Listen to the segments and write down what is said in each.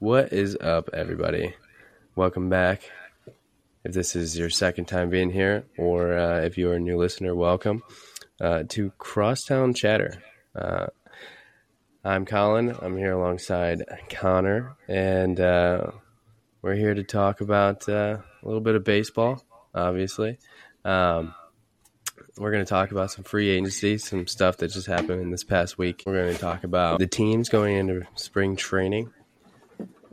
What is up, everybody? Welcome back. If this is your second time being here, or uh, if you are a new listener, welcome uh, to Crosstown Chatter. Uh, I'm Colin. I'm here alongside Connor, and uh, we're here to talk about uh, a little bit of baseball, obviously. Um, we're going to talk about some free agency, some stuff that just happened in this past week. We're going to talk about the teams going into spring training.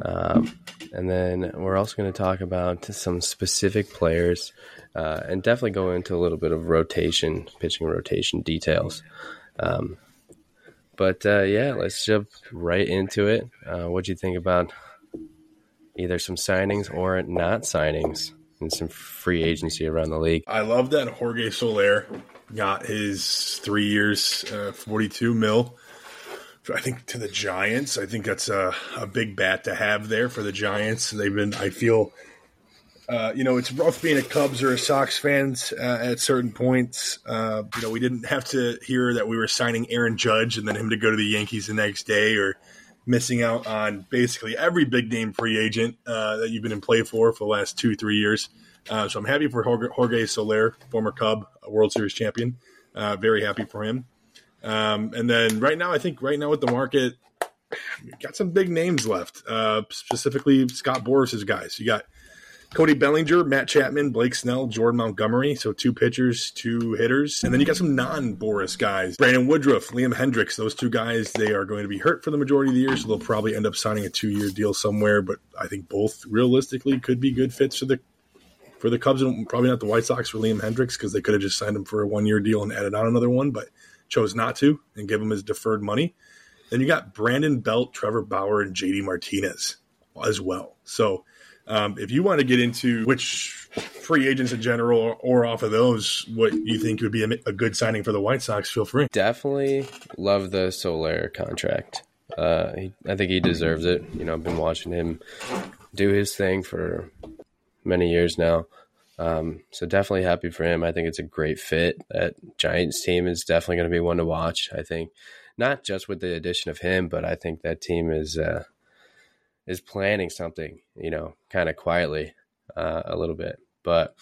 Um, and then we're also going to talk about some specific players uh, and definitely go into a little bit of rotation, pitching rotation details. Um, but uh, yeah, let's jump right into it. Uh, what do you think about either some signings or not signings and some free agency around the league? I love that Jorge Soler got his three years, uh, 42 mil. I think to the Giants. I think that's a, a big bat to have there for the Giants. They've been, I feel, uh, you know, it's rough being a Cubs or a Sox fans uh, at certain points. Uh, you know, we didn't have to hear that we were signing Aaron Judge and then him to go to the Yankees the next day or missing out on basically every big name free agent uh, that you've been in play for for the last two, three years. Uh, so I'm happy for Jorge, Soler, former Cub, World Series champion. Uh, very happy for him. Um, and then right now, I think right now with the market, got some big names left. Uh, specifically, Scott Boras's guys. You got Cody Bellinger, Matt Chapman, Blake Snell, Jordan Montgomery. So two pitchers, two hitters, and then you got some non Boras guys. Brandon Woodruff, Liam Hendriks. Those two guys, they are going to be hurt for the majority of the year, so they'll probably end up signing a two-year deal somewhere. But I think both realistically could be good fits for the for the Cubs and probably not the White Sox for Liam Hendriks because they could have just signed him for a one-year deal and added on another one, but chose not to and give him his deferred money. Then you got Brandon Belt, Trevor Bauer, and JD Martinez as well. So um, if you want to get into which free agents in general or, off of those, what you think would be a, a, good signing for the White Sox, feel free. Definitely love the Soler contract. Uh, he, I think he deserves it. You know, I've been watching him do his thing for many years now. Um, so definitely happy for him. I think it's a great fit. That Giants team is definitely going to be one to watch. I think not just with the addition of him, but I think that team is uh, is planning something. You know, kind of quietly uh, a little bit. But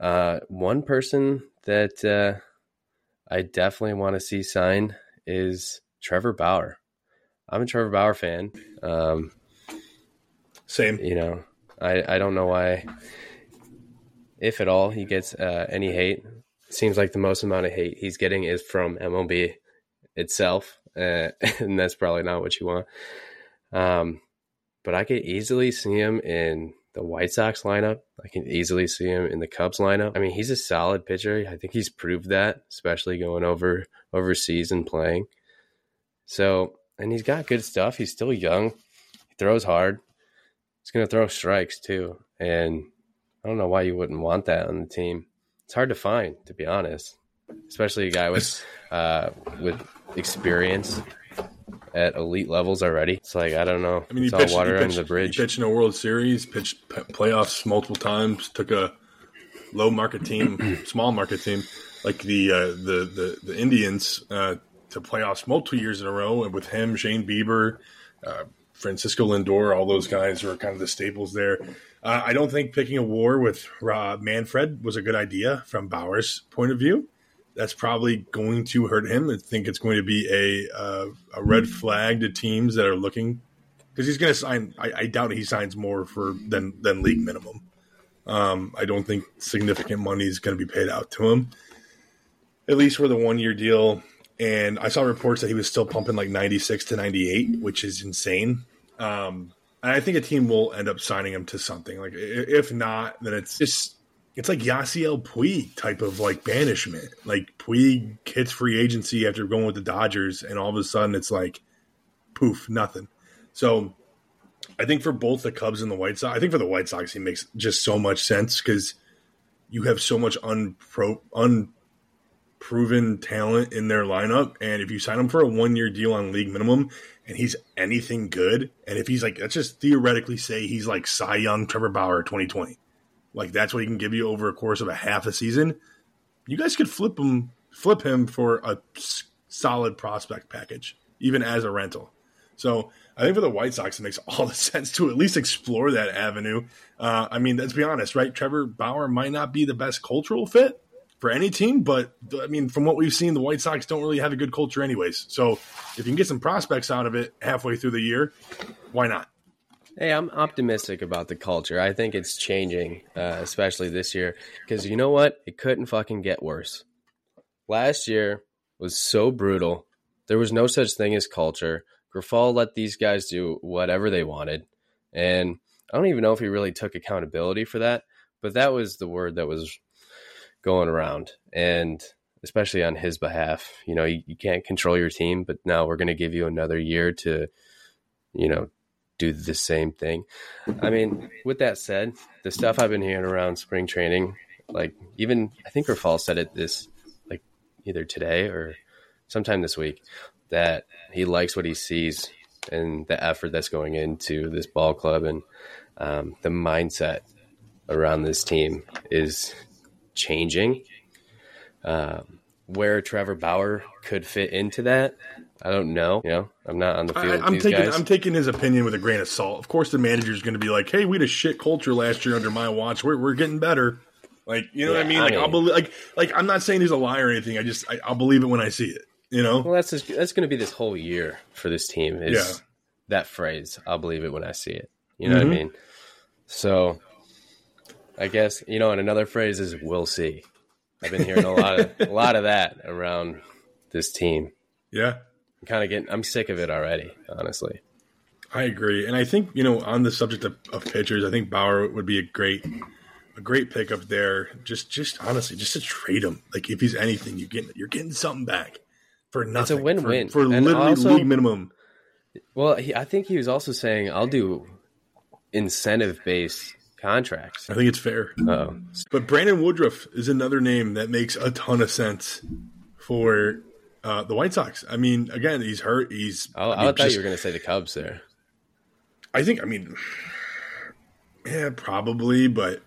uh, one person that uh, I definitely want to see sign is Trevor Bauer. I'm a Trevor Bauer fan. Um, Same. You know, I, I don't know why, if at all, he gets uh, any hate. Seems like the most amount of hate he's getting is from MLB itself, uh, and that's probably not what you want. Um, but I could easily see him in the White Sox lineup. I can easily see him in the Cubs lineup. I mean, he's a solid pitcher. I think he's proved that, especially going over overseas and playing. So, and he's got good stuff. He's still young. He throws hard. He's going to throw strikes too. And I don't know why you wouldn't want that on the team. It's hard to find, to be honest, especially a guy with uh, with experience at elite levels already. It's like I don't know. I mean, it's all pitched, water under the bridge. He pitched in a World Series, pitched playoffs multiple times, took a low market team, small market team like the uh, the, the the Indians uh, to playoffs multiple years in a row, and with him, Shane Bieber, uh, Francisco Lindor, all those guys are kind of the staples there. Uh, I don't think picking a war with uh, Manfred was a good idea from Bauer's point of view. That's probably going to hurt him. I think it's going to be a uh, a red flag to teams that are looking because he's going to sign. I, I, doubt he signs more for than than league minimum. Um, I don't think significant money is going to be paid out to him, at least for the one year deal and I saw reports that he was still pumping like 96 to 98, which is insane. Um, and I think a team will end up signing him to something. Like if not, then it's just it's like Yasiel Puig type of like banishment. Like Puig hits free agency after going with the Dodgers, and all of a sudden it's like poof, nothing. So I think for both the Cubs and the White Sox, I think for the White Sox, he makes just so much sense because you have so much unpro un proven talent in their lineup. And if you sign him for a one year deal on league minimum and he's anything good, and if he's like, let's just theoretically say he's like Cy Young, Trevor Bauer 2020, like that's what he can give you over a course of a half a season, you guys could flip him, flip him for a solid prospect package, even as a rental. So I think for the White Sox, it makes all the sense to at least explore that avenue. Uh, I mean, let's be honest, right? Trevor Bauer might not be the best cultural fit for any team, but I mean, from what we've seen, the White Sox don't really have a good culture, anyways. So if you can get some prospects out of it halfway through the year, why not? Hey, I'm optimistic about the culture. I think it's changing, uh, especially this year, because you know what? It couldn't fucking get worse. Last year was so brutal. There was no such thing as culture. Grifol let these guys do whatever they wanted. And I don't even know if he really took accountability for that, but that was the word that was going around. And especially on his behalf, you know, you, you can't control your team, but now we're going to give you another year to, you know, do the same thing. I mean, with that said, the stuff I've been hearing around spring training, like even I think Grifol said it this like either today or sometime this week that he likes what he sees and the effort that's going into this ball club and um, the mindset around this team is changing. Um, where Trevor Bauer could fit into that, I don't know. You know, I'm not on the field. I, am taking guys. I'm taking his opinion with a grain of salt. Of course, the manager's going to be like, "Hey, we had a shit culture last year under my watch. We're we're getting better." Like, you know Yeah, what I mean? I Like, mean- I'll believe. Like, like I'm not saying he's a liar or anything. I just I, I'll believe it when I see it. You know? Well, that's just, that's going to be this whole year for this team. Is Yeah. that phrase? I'll believe it when I see it. You know what I Mhm. mean? So, I guess you know, and another phrase is "we'll see." I've been hearing a lot of a lot of that around this team. Yeah. I'm kind of getting. I'm sick of it already. Honestly, I agree, and I think you know on the subject of, of pitchers, I think Bauer would be a great, a great pickup there. Just, just honestly, just to trade him. Like if he's anything, you get you're getting something back for nothing. It's a win-win. for, for literally also- league minimum. well, he, I think he was also saying, "I'll do incentive based contracts." I think it's fair. Oh, But Brandon Woodruff is another name that makes a ton of sense for uh, the White Sox. I mean, again, he's hurt. He's. I, I, I, mean, thought just- you were going to say the Cubs there. I think. I mean, yeah, probably, but.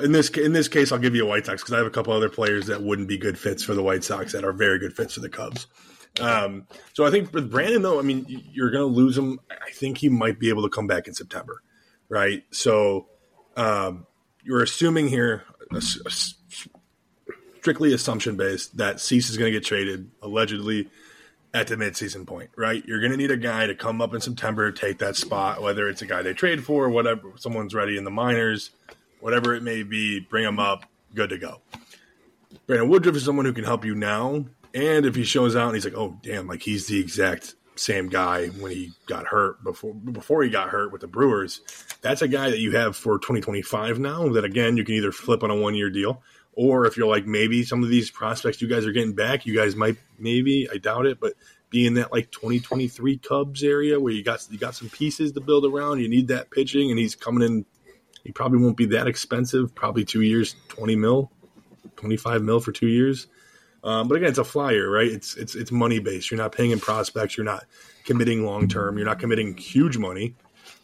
In this in this case, I'll give you a White Sox because I have a couple other players that wouldn't be good fits for the White Sox that are very good fits for the Cubs. Um, so I think with Brandon, though, I mean, you're going to lose him. I think he might be able to come back in September, right? So um, you're assuming here, a a strictly assumption based, that Cease is going to get traded allegedly at the midseason point, right? You're going to need a guy to come up in September, take that spot, whether it's a guy they trade for, or whatever, someone's ready in the minors, whatever it may be, bring him up, good to go. Brandon Woodruff is someone who can help you now, and if he shows out and he's like, oh damn, like he's the exact same guy when he got hurt before before he got hurt with the Brewers, that's a guy that you have for 2025 now. That again, you can either flip on a one year deal, or if you're like maybe some of these prospects you guys are getting back, you guys might maybe I doubt it, but be in that like 2023 Cubs area where you got you got some pieces to build around. You need that pitching, and he's coming in. He probably won't be that expensive. Probably two years, 20 mil, 25 mil for two years. Um, but again, it's a flyer, right? It's it's it's money based. You're not paying in prospects. You're not committing long term. You're not committing huge money.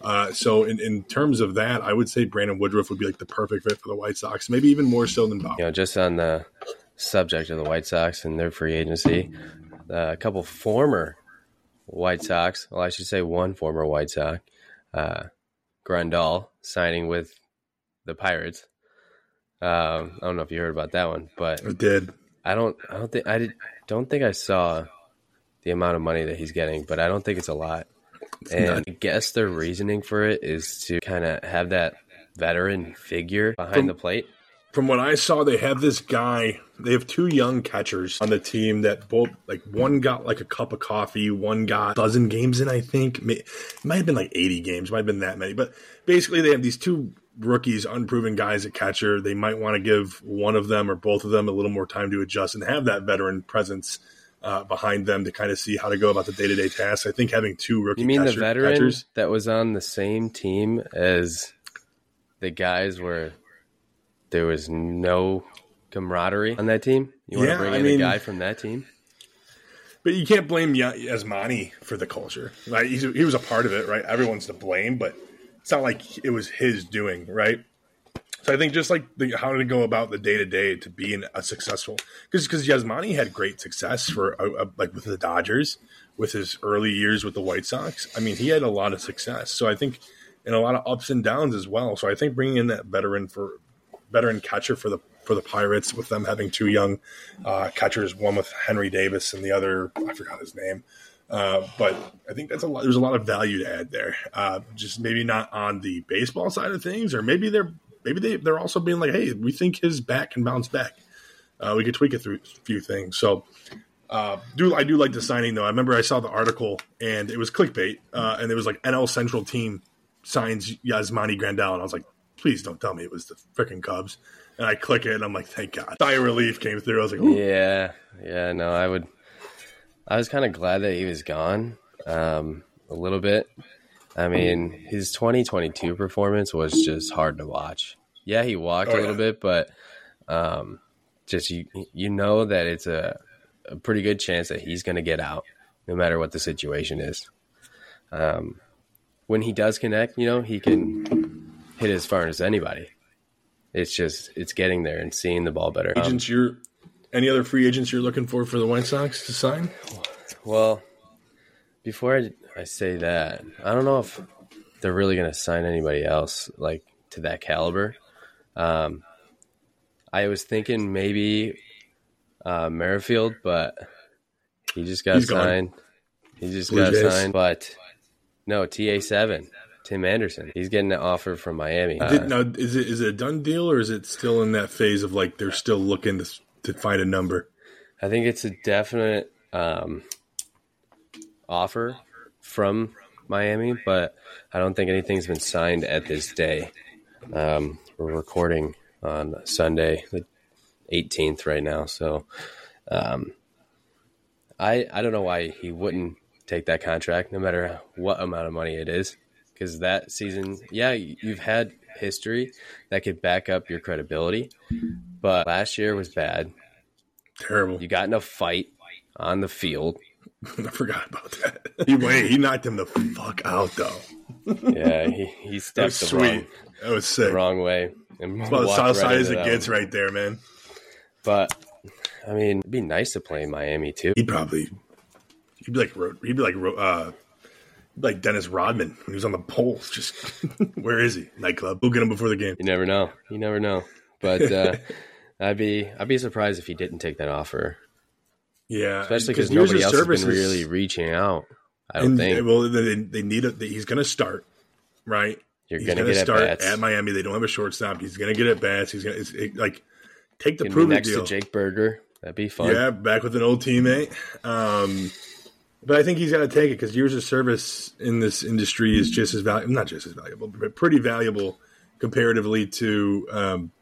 Uh, so in, in terms of that, I would say Brandon Woodruff would be like the perfect fit for the White Sox, maybe even more so than Bauer. you know, just on the subject of the White Sox and their free agency, uh, a couple former White Sox, well, I should say one former White Sox, uh, Grandal signing with the Pirates. Um, I don't know if you heard about that one, but It did. I don't, I don't think, I did, don't think I saw the amount of money that he's getting, but I don't think it's a lot. And not. I guess their reasoning for it is to kind of have that veteran figure behind From- the plate. From what I saw, they have this guy. They have two young catchers on the team that both like one got like a cup of coffee, one got a dozen games in. I think it might have been like eighty games, might have been that many. But basically, they have these two rookies, unproven guys at catcher. They might want to give one of them or both of them a little more time to adjust and have that veteran presence uh, behind them to kind of see how to go about the day to day tasks. I think having two rookie You mean the veteran catchers, that was on the same team as the guys where there was no camaraderie on that team? You want Yeah, to bring I in mean- a guy from that team? But you can't blame Yasmani for the culture. Like he was a part of it, right? Everyone's to blame, but it's not like it was his doing, right? So I think just like the, how to go about the day to day to be a successful because because Yasmani had great success for uh, uh, like with the Dodgers, with his early years with the White Sox. I mean, he had a lot of success. So I think and a lot of ups and downs as well. So I think bringing in that veteran for veteran catcher for the for the Pirates with them having two young uh, catchers, one with Henry Davis and the other I forgot his name. Uh, but I think that's a lot. There's a lot of value to add there. Uh, just maybe not on the baseball side of things, or maybe they're maybe they they're also being like, hey, we think his back can bounce back. Uh, we could tweak it through a few things. So uh, do I do like the signing though? I remember I saw the article and it was clickbait, uh, and it was like NL Central team signs Yasmani Grandal, and I was like, please don't tell me it was the freaking Cubs. And I click it, and I'm like, thank God. Sigh of relief came through. I was like, Ooh. yeah, yeah. No, I would. I was kind of glad that he was gone um, a little bit. I mean, his 2022 performance was just hard to watch. Yeah, he walked oh, a little yeah. bit, but um, just you you know that it's a, a pretty good chance that he's going to get out, no matter what the situation is. Um, when he does connect, you know, he can hit as far as anybody. It's just it's getting there and seeing the ball better. Agents, um, you're any other free agents you're looking for for the White Sox to sign? Well, before I, I say that, I don't know if they're really going to sign anybody else like to that caliber. Um, I was thinking maybe uh, Merrifield, but he just got He's signed. Gone. He just Blue got Jays. signed, but no, TA seven. Tim Anderson. He's getting an offer from Miami. Uh, now, is it is it a done deal or is it still in that phase of like they're still looking to to find a number? I think it's a definite um, offer from Miami, but I don't think anything's been signed at this day. Um, we're recording on Sunday, the 18th, right now. So, um, I I don't know why he wouldn't take that contract, no matter what amount of money it is, because that season, yeah, you've had history that could back up your credibility, but last year was bad. Terrible. You got in a fight on the field. I forgot about that. He wait, he knocked him the fuck out though. yeah, he, he stepped the sweet. wrong, that was sick. The wrong way. And about south side as it gets right there, man. But I mean, it'd be nice to play in Miami too. He'd probably He'd be like he'd be like uh, like Dennis Rodman when he was on the poles. Just where is he? Nightclub. We'll get him before the game. You never know. You never know. But uh, I'd be I'd be surprised if he didn't take that offer. Yeah, especially because nobody else has been really reaching out. I don't and, think. Well, they, they need a. He's going to start, right? You're going to start at, at, Miami. They don't have a shortstop. He's going to get at bats. He's going to like take the prove next deal. to Jake Burger. That'd be fun. Yeah, back with an old teammate. Um, but I think he's got to take it because years of service in this industry is just as valuable, not just as valuable, but pretty valuable comparatively to um,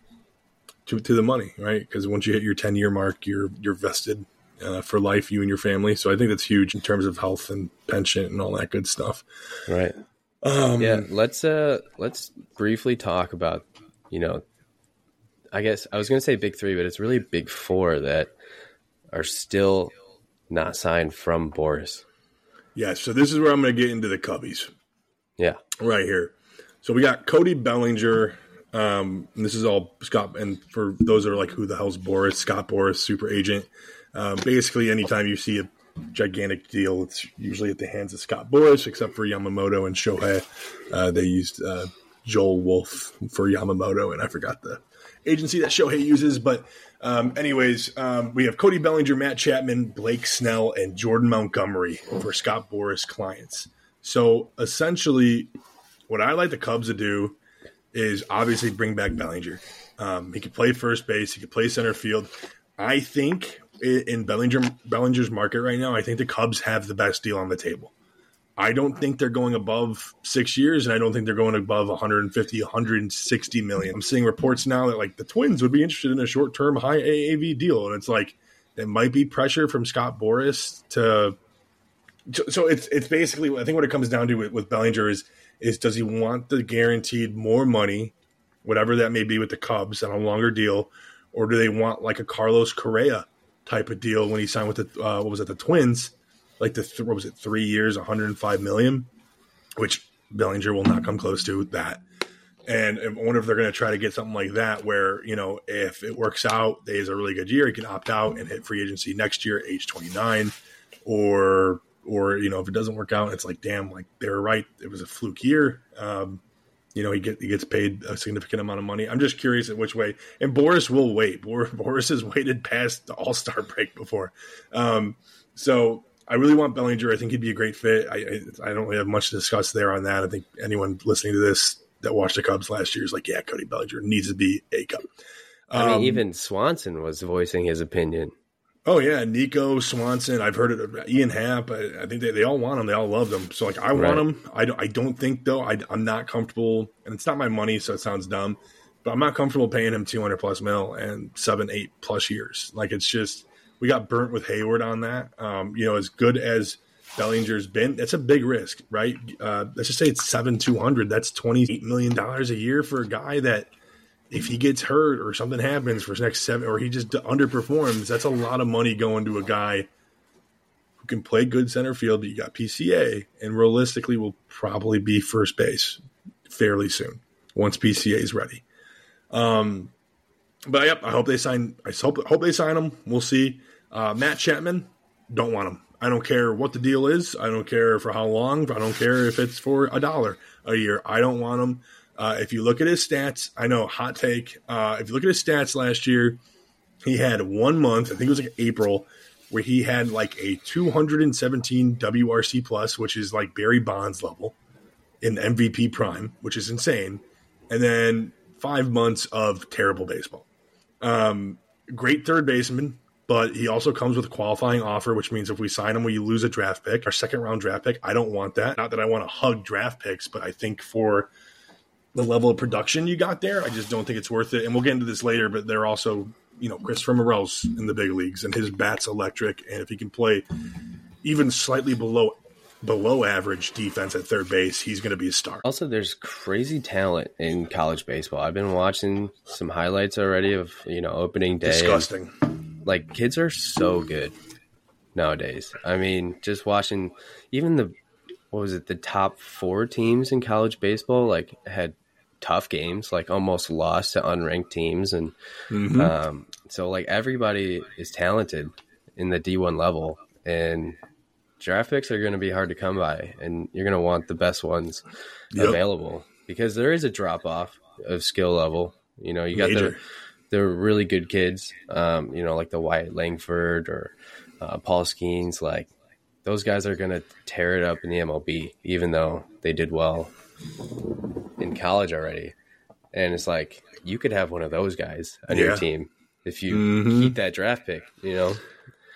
to, to the money, right? Because once you hit your ten year mark, you're you're vested uh, for life, you and your family. So I think that's huge in terms of health and pension and all that good stuff. Right. Um, yeah. Let's uh let's briefly talk about you know, I guess I was going to say big three, but it's really big four that are still not signed from Boras. Yeah, so this is where I'm going to get into the Cubbies. Yeah. Right here. So we got Cody Bellinger. Um, this is all Scott, and for those that are like, who the hell's Boras? Scott Boras, super agent. Um, basically, anytime you see a gigantic deal, it's usually at the hands of Scott Boras, except for Yamamoto and Shohei. Uh, they used uh, Joel Wolfe for Yamamoto, and I forgot the agency that Shohei uses, but um, anyways, um, we have Cody Bellinger, Matt Chapman, Blake Snell, and Jordan Montgomery for Scott Boras clients. So essentially, what I like the Cubs to do is obviously bring back Bellinger. Um, he could play first base. He could play center field. I think in Bellinger Bellinger's market right now, I think the Cubs have the best deal on the table. I don't think they're going above six years, and I don't think they're going above 150, 160 million. I'm seeing reports now that like the Twins would be interested in a short term high AAV deal, and it's like there might be pressure from Scott Boras to. So it's it's basically I think what it comes down to with, with Bellinger is is does he want the guaranteed more money, whatever that may be with the Cubs on a longer deal, or do they want like a Carlos Correa type of deal when he signed with the uh, what was it the Twins? like the what was it three years, 105 million, which Bellinger will not come close to that. And I wonder if they're going to try to get something like that, where you know if it works out, they has a really good year, he can opt out and hit free agency next year, age 29, or or you know if it doesn't work out, it's like damn, like they were right. It was a fluke year. Um, you know he get he gets paid a significant amount of money. I'm just curious at which way. And Boras will wait. Boras has waited past the All Star break before, um, so I really want Bellinger. I think he'd be a great fit. I, I, I don't really have much to discuss there on that. I think anyone listening to this that watched the Cubs last year is like, yeah, Cody Bellinger needs to be a Cub. Um, I mean, even Swanson was voicing his opinion. Oh yeah, Nico Swanson. I've heard it. Ian Happ. I, I think they, they all want him. They all love them. So like, I right. want him. I don't. I don't think though. I, I'm not comfortable, and it's not my money, so it sounds dumb. But I'm not comfortable paying him 200 plus mil and seven, eight plus years. Like it's just we got burnt with Hayward on that. Um, you know, as good as Bellinger's been, that's a big risk, right? Uh, let's just say it's seven two hundred. That's twenty eight million dollars a year for a guy that if he gets hurt or something happens for his next seven, or he just underperforms, that's a lot of money going to a guy who can play good center field. But you got PCA, and realistically, will probably be first base fairly soon once PCA is ready. Um, but yep, I hope they sign. I hope hope they sign him. We'll see. Uh, Matt Chapman, don't want him. I don't care what the deal is. I don't care for how long. I don't care if it's for a dollar a year. I don't want him. Uh, if you look at his stats, I know hot take. Uh, if you look at his stats last year, he had one month. I think it was like April, where he had like a 217 WRC plus, which is like Barry Bonds level in MVP prime, which is insane. And then five months of terrible baseball. Um, great third baseman, but he also comes with a qualifying offer, which means if we sign him, we lose a draft pick, our second round draft pick. I don't want that. Not that I want to hug draft picks, but I think for the level of production you got there. I just don't think it's worth it. And we'll get into this later, but they're also, you know, Christopher Morel's in the big leagues and his bat's electric. And if he can play even slightly below below average defense at third base, he's going to be a star. Also, there's crazy talent in college baseball. I've been watching some highlights already of, you know, opening day. Disgusting. Like kids are so good nowadays. I mean, just watching even the what was it, the top 4 teams in college baseball like had tough games, like almost lost to unranked teams, and mm-hmm. um, so like everybody is talented in the D one level, and draft picks are going to be hard to come by, and you're going to want the best ones yep. available because there is a drop off of skill level. You know, you got Major. the the really good kids, um, you know, like the Wyatt Langford or uh, Paul Skenes, like those guys are going to tear it up in the MLB, even though they did well in college already. And it's like you could have one of those guys on yeah. your team if you mm-hmm. keep that draft pick, you know.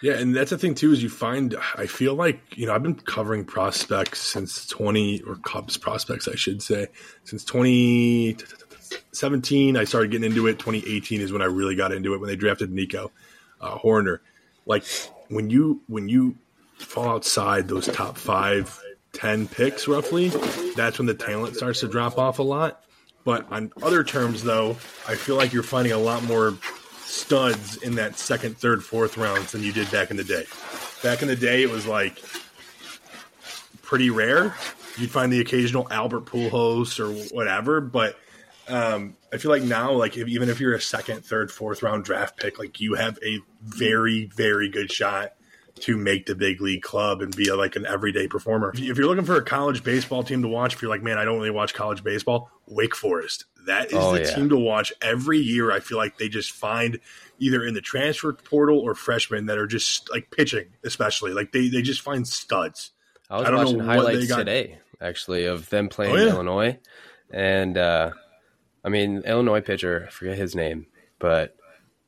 Yeah, and that's the thing too is you find I feel like you know I've been covering prospects since twenty or Cubs prospects I should say since twenty seventeen. I started getting into it. Twenty eighteen is when I really got into it when they drafted Nico uh, Hoerner. Like when you when you fall outside those top five 10 picks roughly, that's when the talent starts to drop off a lot. But on other terms, though, I feel like you're finding a lot more studs in that second, third, fourth rounds than you did back in the day. Back in the day, it was like pretty rare. You'd find the occasional Albert Pujols or whatever, but um, I feel like now, like if, even if you're a second, third, fourth round draft pick, like you have a very, very good shot to make the big league club and be a, like an everyday performer. If you're looking for a college baseball team to watch, if you're like, man, I don't really watch college baseball, Wake Forest. That is oh, the yeah. team to watch every year. I feel like they just find either in the transfer portal or freshmen that are just like pitching, especially like they, they just find studs. I was I watching highlights today actually of them playing oh, yeah. Illinois, and uh, I mean Illinois pitcher, I forget his name, but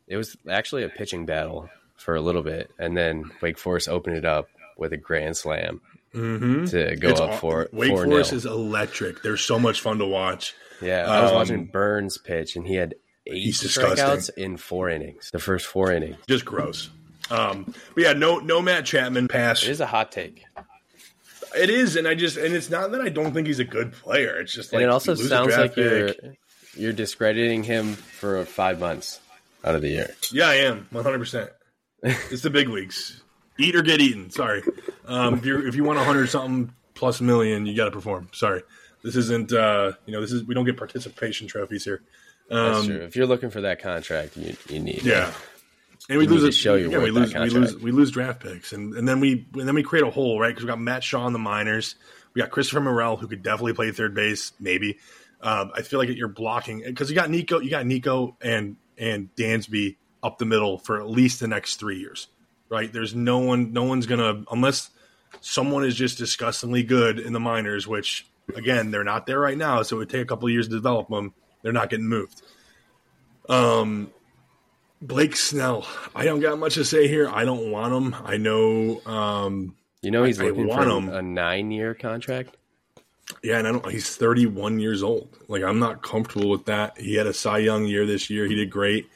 it was actually a pitching battle for a little bit, and then Wake Forest opened it up with a grand slam mm-hmm. to go it's up for it. Wake Forest is electric. They're so much fun to watch. Yeah, I was um, watching Burns pitch, and he had eight strikeouts in four innings. The first four innings, just gross. Um, but yeah, no, no Matt Chapman pass. It is a hot take. It is, and I just and it's not that I don't think he's a good player. It's just like and it also sounds like you're you're discrediting him for five months out of the year. Yeah, I am one hundred percent. It's the big leagues. Eat or get eaten. Sorry. Um, if you if you want a hundred something plus million, you got to perform. Sorry. This isn't. Uh, you know, this is we don't get participation trophies here. Um, That's true. If you're looking for that contract, you, you need. Yeah. and we You lose a show you're yeah, we lose we lose we lose draft picks, and, and then we and then we create a hole, right? Because we got Matt Shaw in the minors, we got Christopher Morel who could definitely play third base, maybe. Um, I feel like you're blocking because you got Nico, you got Nico and and Dansby up the middle for at least the next three years, right? There's no one, no one's gonna unless someone is just disgustingly good in the minors, which again they're not there right now, so it would take a couple of years to develop them. They're not getting moved. Um, Blake Snell, I don't got much to say here. I don't want him. I know. Um, You know he's I looking want for him. a nine-year contract. yeah, and I don't. He's 31 years old. Like I'm not comfortable with that. He had a Cy Young year this year. He did great.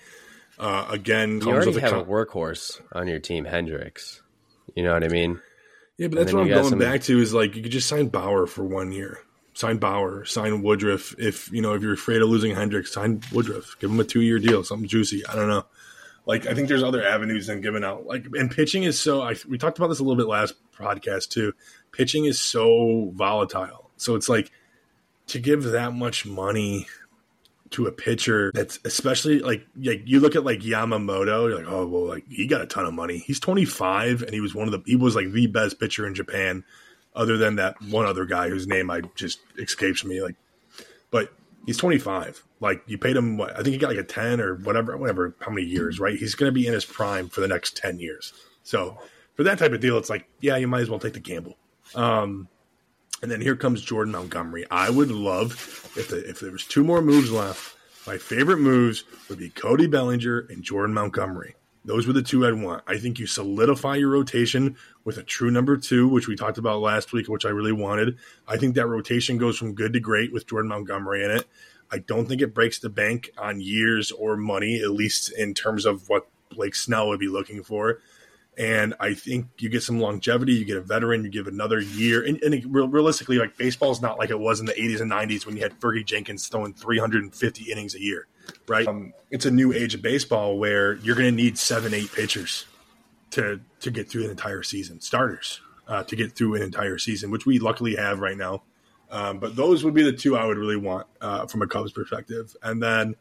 Uh, again, You comes already have con- a workhorse on your team, Then You know what I mean? Yeah, but that's what I'm going some- back to is like you could just sign Bauer for one year. Sign Bauer, sign Woodruff. If you know if you're afraid of losing Hendricks, sign Woodruff. Give him a two year deal, something juicy. I don't know. Like I think there's other avenues than giving out. Like and pitching is so. I, we talked about this a little bit last podcast too. Pitching is so volatile. So it's like to give that much money to a pitcher that's especially like like you look at like Yamamoto, you're like, oh well, like he got a ton of money. He's 25 and he was one of the he was like the best pitcher in Japan, other than that one other guy whose name I just escapes me. Like, but he's 25. Like you paid him what I think he got like a 10 or whatever, whatever how many years, right? He's going to be in his prime for the next 10 years. So for that type of deal, it's like yeah, you might as well take the gamble. Um, and then here comes Jordan Montgomery. I would love if the, if there was two more moves left. My favorite moves would be Cody Bellinger and Jordan Montgomery. Those were the two I'd want. I think you solidify your rotation with a true number two, which we talked about last week, which I really wanted. I think that rotation goes from good to great with Jordan Montgomery in it. I don't think it breaks the bank on years or money, at least in terms of what Blake Snell would be looking for. And I think you get some longevity. You get a veteran. You give another year. And, and it, realistically, like baseball is not like it was in the 80s and 90s when you had Fergie Jenkins throwing 350 innings a year, right? Um, it's a new age of baseball where you're going to need seven, eight pitchers to to get through an entire season, starters uh, to get through an entire season, which we luckily have right now. Um, but those would be the two I would really want uh, from a Cubs perspective. And then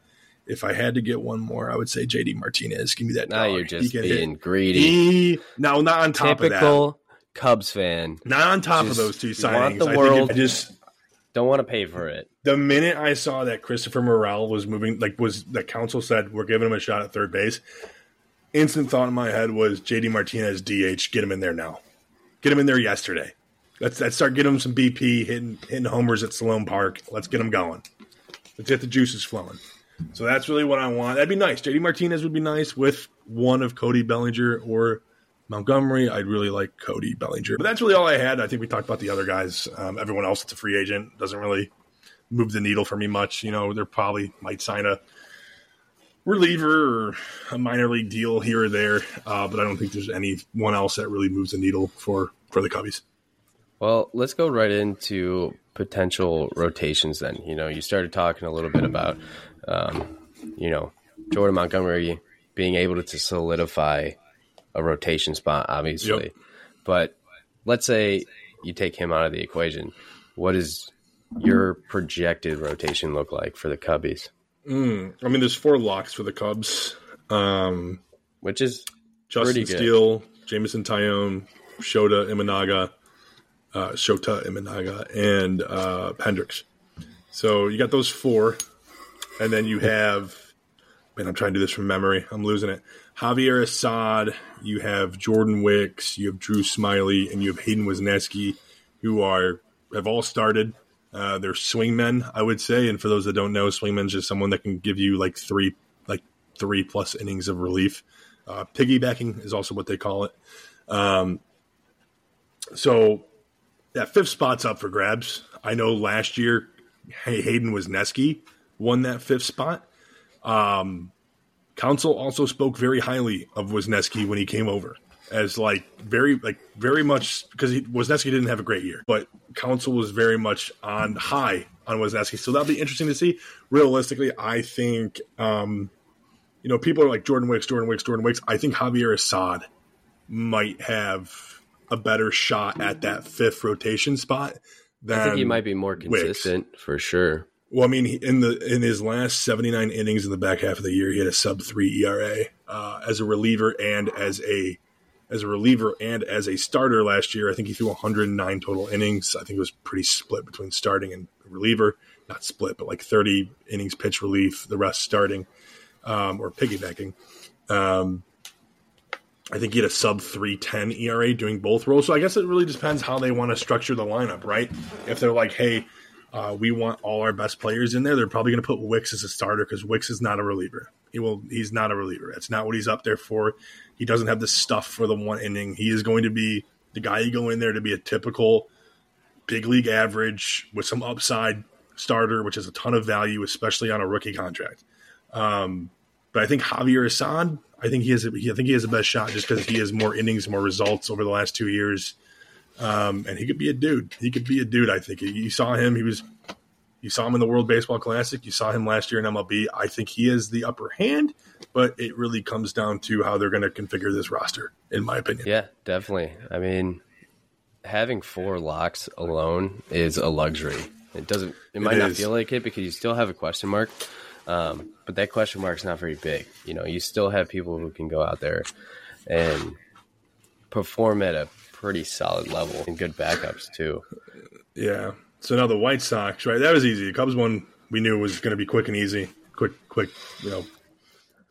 if I had to get one more, I would say JD Martinez. Give me that. Now you're just can hit. being greedy. He no, not on top of that. Typical Cubs fan. Not on top Just of those two signings. want the I world- I just Don't want to pay for it. the minute I saw that Christopher Morel was moving, like was that Counsell said we're giving him a shot at third base. Instant thought in my head was JD Martinez DH. Get him in there now. Get him in there yesterday. Let's let's start getting him some BP hitting hitting homers at Sloan Park. Let's get him going. Let's get the juices flowing. So that's really what I want. That'd be nice. JD Martinez would be nice with one of Cody Bellinger or Montgomery. I'd really like Cody Bellinger. But that's really all I had. I think we talked about the other guys. Um, everyone else that's a free agent doesn't really move the needle for me much. You know, they're probably might sign a reliever or a minor league deal here or there, uh, but I don't think there's anyone else that really moves the needle for for the Cubbies. Well, let's go right into potential rotations then. You know, you started talking a little bit about, um, you know, Jordan Montgomery being able to solidify a rotation spot, obviously. Yep. But let's say you take him out of the equation. What does your projected rotation look like for the Cubbies? Mm, I mean, there's four locks for the Cubs. Um, Which is Justin. Steele, Jameson Taillon, Shota Imanaga, uh, Shota Imanaga, and uh, Hendricks. So you got those four, and then you have. Man, I'm trying to do this from memory. I'm losing it. Javier Assad. You have Jordan Wicks. You have Drew Smyly, and you have Hayden Wesneski, who are have all started. Uh, they're swingmen, I would say. And for those that don't know, swingmen's just someone that can give you like three, like three plus innings of relief. Uh, piggybacking is also what they call it. Um, so that fifth spot's up for grabs. I know last year Hay- Hayden Wesneski won that fifth spot. Um, Counsell also spoke very highly of Wesneski when he came over as like very like very much because he, Wesneski didn't have a great year, but Counsell was very much on high on Wesneski. So that'll be interesting to see. Realistically, I think um, you know people are like Jordan Wicks, Jordan Wicks, Jordan Wicks. I think Javier Assad might have a better shot at that fifth rotation spot. Than I think he might be more Wicks. consistent for sure. Well, I mean, in the in his last 79 innings in the back half of the year, he had a sub three ERA uh, as a reliever and as a as a reliever and as a starter last year. I think he threw 109 total innings. I think it was pretty split between starting and reliever. Not split, but like 30 innings pitch relief, the rest starting um, or piggybacking. Um, I think he had a sub 310 ERA doing both roles. So I guess it really depends how they want to structure the lineup, right? If they're like, hey, uh, we want all our best players in there, they're probably going to put Wicks as a starter because Wicks is not a reliever. He will. He's not a reliever. That's not what he's up there for. He doesn't have the stuff for the one inning. He is going to be the guy you go in there to be a typical big league average with some upside starter, which is a ton of value, especially on a rookie contract. Um, but I think Javier Assad, I think he has, I think he has the best shot just because he has more innings, more results over the last two years, um, and he could be a dude. He could be a dude. I think you saw him. He was, you saw him in the World Baseball Classic. You saw him last year in MLB. I think he has the upper hand, but it really comes down to how they're going to configure this roster, in my opinion. Yeah, definitely. I mean, having four locks alone is a luxury. It doesn't. It might it not feel like it because you still have a question mark. Um, but that question mark is not very big. You know, you still have people who can go out there and perform at a pretty solid level and good backups too. Yeah. So now the White Sox, right? That was easy. The Cubs one we knew was going to be quick and easy. Quick, quick, you know,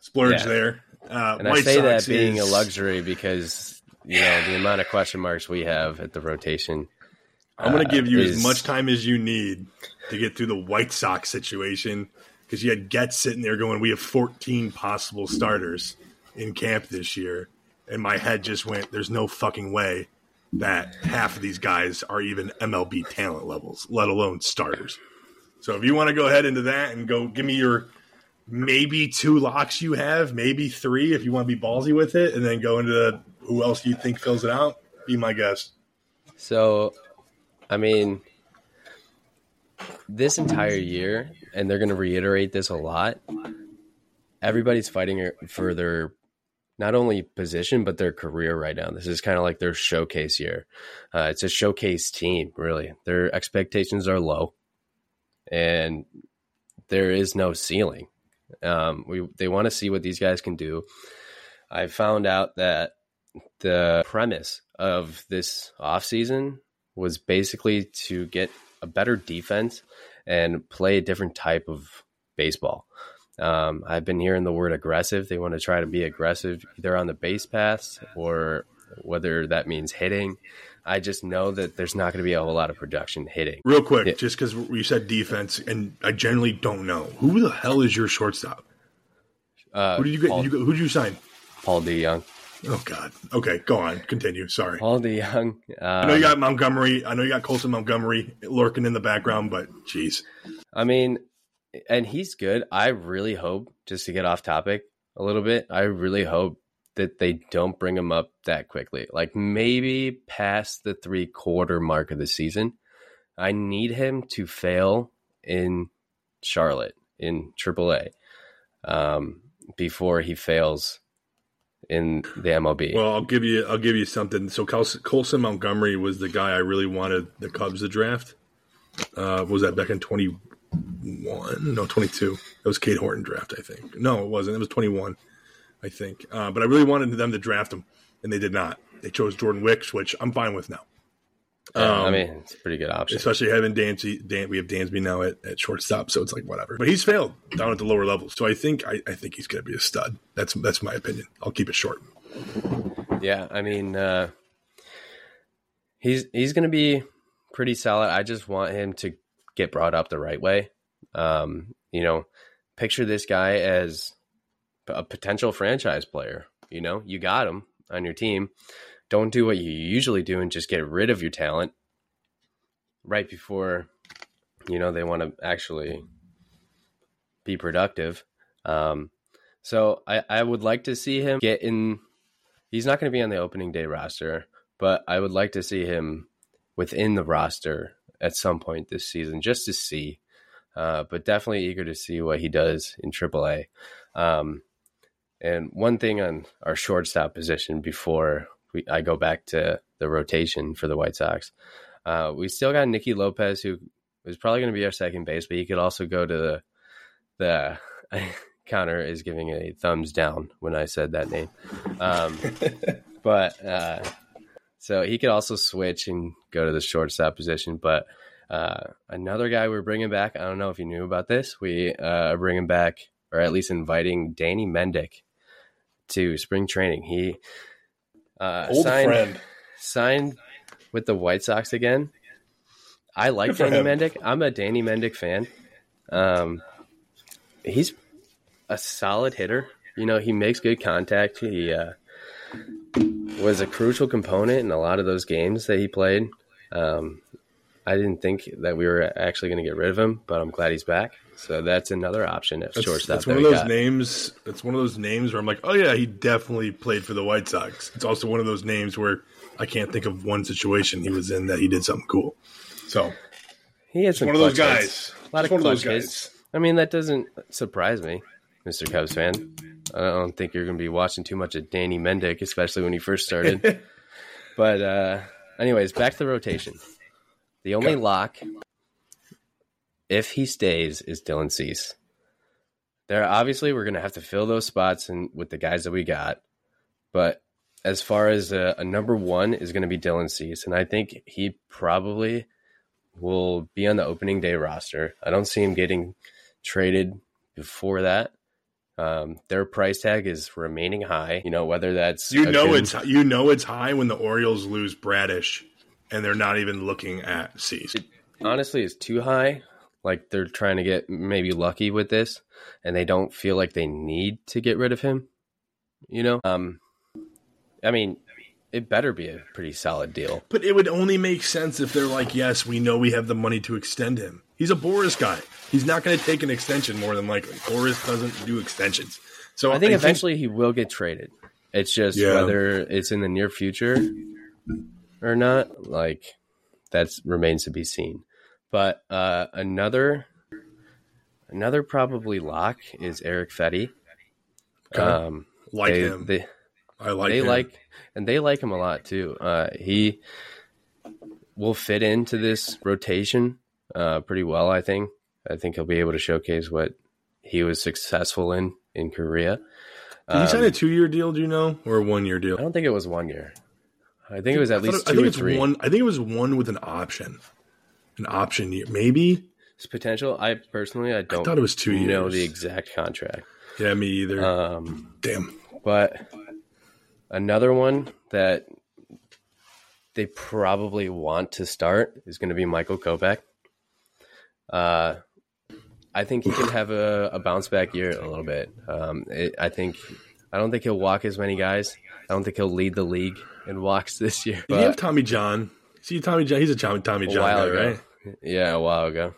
splurge yeah. there. Uh, and White I say Sox that being is... a luxury because you know the amount of question marks we have at the rotation. I'm going to give you uh, is... as much time as you need to get through the White Sox situation because you had Getz sitting there going, "We have 14 possible starters in camp this year," and my head just went, "There's no fucking way that half of these guys are even MLB talent levels, let alone starters." So if you want to go ahead into that and go, give me your maybe two locks you have, maybe three if you want to be ballsy with it, and then go into the, who else you think fills it out. Be my guest. So, I mean, this entire year, and they're going to reiterate this a lot. Everybody's fighting er, for their not only position but their career right now. This is kind of like their showcase year. Uh, it's a showcase team, really. Their expectations are low, and there is no ceiling. Um, we they want to see what these guys can do. I found out that the premise of this offseason was basically to get a better defense and play a different type of baseball. Um, I've been hearing the word aggressive. They want to try to be aggressive either on the base paths or whether that means hitting. I just know that there's not going to be a whole lot of production hitting. Real quick, yeah. just because you said defense, and I generally don't know who the hell is your shortstop. Uh, who did you get? Paul, you, who did you sign? Paul DeJong. Oh God. Okay, go on. Continue. Sorry. Paul DeJong. Um, I know you got Montgomery. I know you got Colson Montgomery lurking in the background, but jeez. I mean, and he's good. I really hope, just to get off topic a little bit, I really hope that they don't bring him up that quickly. Like maybe past the three quarter mark of the season. I need him to fail in Charlotte in AAA um, before he fails in the MLB. Well, I'll give you I'll give you something. So Colson Montgomery was the guy I really wanted the Cubs to draft. Uh, was that back in twenty one? No, twenty two. It was Cade Horton draft, I think. No, it wasn't. It was twenty one, I think. Uh, but I really wanted them to draft him, and they did not. They chose Jordan Wicks, which I'm fine with now. Yeah, um, I mean, it's a pretty good option. Especially having Dansby, Dan, we have Dansby now at, at shortstop, so it's like whatever. But he's failed down at the lower levels, so I think I, I think he's going to be a stud. That's that's my opinion. I'll keep it short. Yeah, I mean, uh, he's he's going to be pretty solid. I just want him to get brought up the right way. Um, you know, picture this guy as a potential franchise player. You know, you got him on your team don't do what you usually do and just get rid of your talent right before you know they want to actually be productive. Um, so I, I would like to see him get in. He's not going to be on the opening day roster, but I would like to see him within the roster at some point this season just to see. Uh, but definitely eager to see what he does in AAA. Um, and one thing on our shortstop position before we, I go back to the rotation for the White Sox. Uh, we still got Nicky Lopez, who is probably going to be our second base, but he could also go to the the counter is giving a thumbs down when I said that name. Um, but uh, so he could also switch and go to the shortstop position. But uh, another guy we're bringing back, I don't know if you knew about this. We uh, are bringing back, or at least inviting Danny Mendick to spring training. He uh, Old signed, friend. signed with the White Sox again. I like Danny him. Mendick. I'm a Danny Mendick fan. Um, he's a solid hitter. You know, he makes good contact. He uh, was a crucial component in a lot of those games that he played. Um, I didn't think that we were actually going to get rid of him, but I'm glad he's back. So that's another option at shortstop. that's that one of those got. names. That's one of those names where I'm like, oh yeah, he definitely played for the White Sox. It's also one of those names where I can't think of one situation he was in that he did something cool. So He some one of those guys. hits. A lot Just of one of those guys. hits. I mean, that doesn't surprise me, Mr. Cubs fan. I don't think you're going to be watching too much of Danny Mendick, especially when he first started. but, uh, anyways, back to the rotation. The only Okay. lock, if he stays, is Dylan Cease. There, obviously, we're going to have to fill those spots and with the guys that we got. But as far as a, a number one is going to be Dylan Cease, and I think he probably will be on the opening day roster. I don't see him getting traded before that. Um, their price tag is remaining high. You know whether that's You know it's you know it's high when the Orioles lose Bradish, and they're not even looking at Cease. honestly it's too high. Like they're trying to get maybe lucky with this, and they don't feel like they need to get rid of him. You know, um, I mean, it better be a pretty solid deal. But it would only make sense if they're like, yes, we know we have the money to extend him. He's a Boras guy. He's not going to take an extension more than likely. Boras doesn't do extensions. So I think eventually he will get traded. It's just Yeah. whether it's in the near future or not. Like that remains to be seen. But uh, another another probably lock is Eric Fedde. Okay. Um, like they, him. They, I like they him. like and they like him a lot too. Uh, he will fit into this rotation uh, pretty well. I think. I think he'll be able to showcase what he was successful in in Korea. Did he sign Um, a two-year deal? Do you know, or a one-year deal? I don't think it was one year. I think it was at I least it- I two think or it's three. one. I think it was one with an option, an option year, maybe. It's potential. I personally, I don't thought it was two know years. the exact contract. Yeah, me either. Um, Damn. but another one that they probably want to start is going to be Michael Kopech. Uh, I think he can have a, a bounce back year a little bit. Um, it, I think I don't think he'll walk as many guys. I don't think he'll lead the league in walks this year. Did he have Tommy John? See, Tommy John. He's a Tommy, Tommy John guy, ago, right? yeah, a while ago,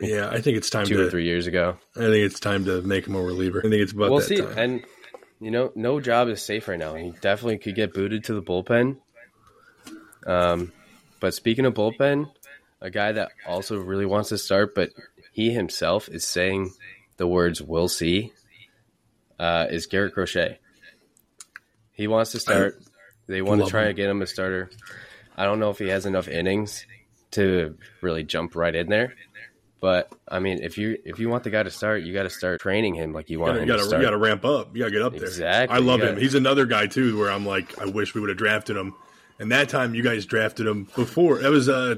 Yeah, I think it's time two to. or three years ago. I think it's time to make him a reliever. I think it's about we'll see. time. And you know, no job is safe right now. He definitely could get booted to the bullpen. Um, but speaking of bullpen, a guy that also really wants to start, but he himself is saying the words "we'll see," uh, is Garrett Crochet. He wants to start. They want to try him. to get him a starter. I don't know if he has enough innings to really jump right in there. But I mean, if you if you want the guy to start, you got to start training him like you want You him gotta, to you gotta ramp up. You gotta get up there. Exactly. I love him. gotta- He's another guy too, where I'm like, I wish we would have drafted him. And that time, you guys drafted him before. That was uh,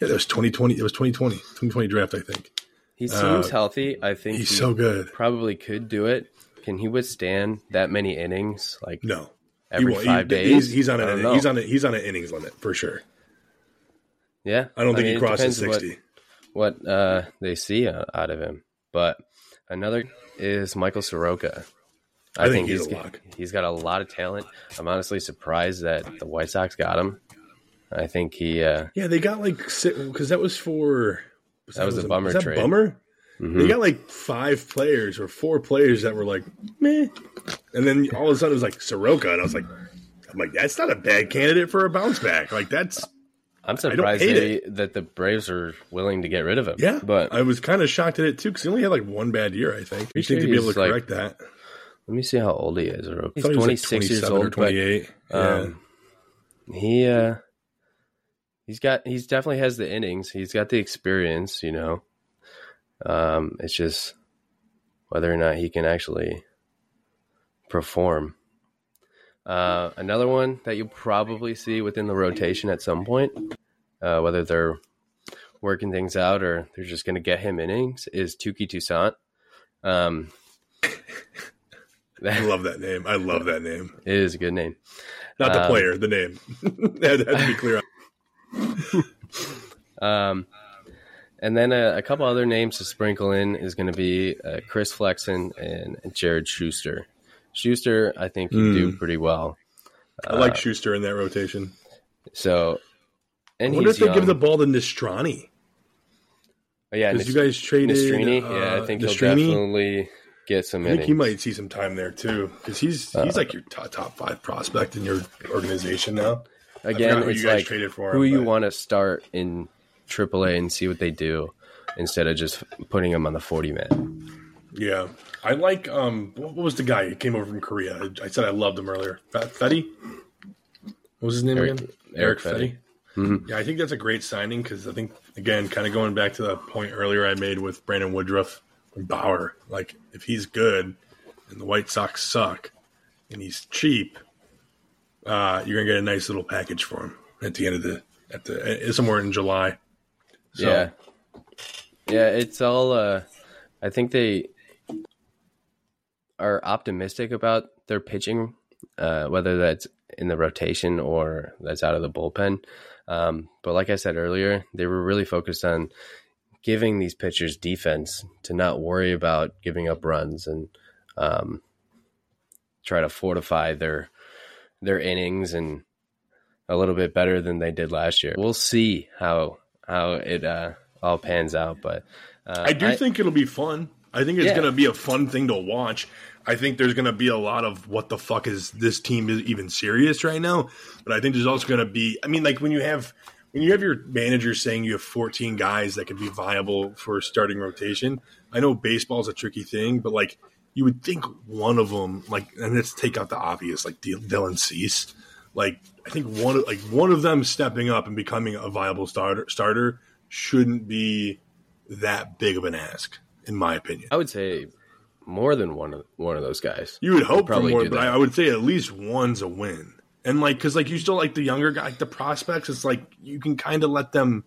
yeah, that was 2020. It was 2020, 2020 draft, I think. He seems Uh, healthy. I think He's he so good. probably could do it. Can he withstand that many innings? Like No, every five He- days? He's, he's on an he's on a, he's on an innings limit for sure. yeah. I don't think mean, he crosses sixty. What, what uh, they see uh, out of him. But another is Michael Soroka. I think he's a got- lock. he's got a lot of talent. I'm honestly surprised that the White Sox got him. I think he. Uh, Yeah, they got like because that was for That was a bummer was that trade. Mm-hmm. Bummer. They got like five players or four players that were like meh, and then all of a sudden it was like Soroka, and I was like, I'm like that's not a bad candidate for a bounce back. Like that's I'm surprised they, that the Braves are willing to get rid of him. yeah. but I was kind of shocked at it too because he only had like one bad year. I think. You sure think to be able to like, correct that? let me see how old he is. He's he was, like, 26 years old. or but 28. yeah. Um, he uh he's got he's definitely has the innings. He's got the experience, you know. Um, it's just whether or not he can actually perform. Uh, another one that you'll probably see within the rotation at some point, uh, whether they're working things out or they're just going to get him innings, is Touki Toussaint. Um, I love that name. I love that name. It is a good name. Not the um, player, the name. that has to be clear. Um, and then a, a, couple other names to sprinkle in is going to be uh, Chris Flexen and, Jared Schuster. Schuster, I think, can mm. do hmm. pretty well. I like uh, Schuster in that rotation. So, and I wonder if they give the ball to Nistrani. Oh, yeah, because you guys traded. Nastrini, uh, yeah, I think Nastrini. he'll definitely get some. I think innings. he might see some time there too, because he's he's uh, like your top, top five prospect in your organization now. Again, it's like who him, you want to start in AAA and see what they do instead of just putting them on the forty man. Yeah, I like. Um, what was the guy who came over from Korea? I, said I loved him earlier. Fedde. What was his name Eric, again? Eric, Eric Fedde. Mm-hmm. Yeah, I think that's a great signing because I think again, kind of going back to the point earlier I made with Brandon Woodruff and Bauer. Like, if he's good and the White Sox suck and he's cheap, uh, you're gonna get a nice little package for him at the end of the at the somewhere in July. So. Yeah, yeah, it's all. Uh, I think they are optimistic about their pitching, uh, whether that's in the rotation or that's out of the bullpen. Um, but like I said earlier, they were really focused on giving these pitchers defense to not worry about giving up runs and um, try to fortify their their innings and a little bit better than they did last year. We'll see how how it uh, all pans out, but uh, I do I, think it'll be fun. I think it's yeah. going to be a fun thing to watch. I think there's going to be a lot of what the fuck is this team is even serious right now. But I think there's also going to be. I mean, like when you have when you have your manager saying you have 14 guys that could be viable for starting rotation. I know baseball's a tricky thing, but like you would think one of them, like, and let's take out the obvious, like Dylan Cease. Like I think one like one of them stepping up and becoming a viable starter starter shouldn't be that big of an ask, in my opinion. I would say more than one of one of those guys. You would hope probably more, but I would say at least one's a win. And like, because like you still like the younger guy, like the prospects. It's like you can kind of let them.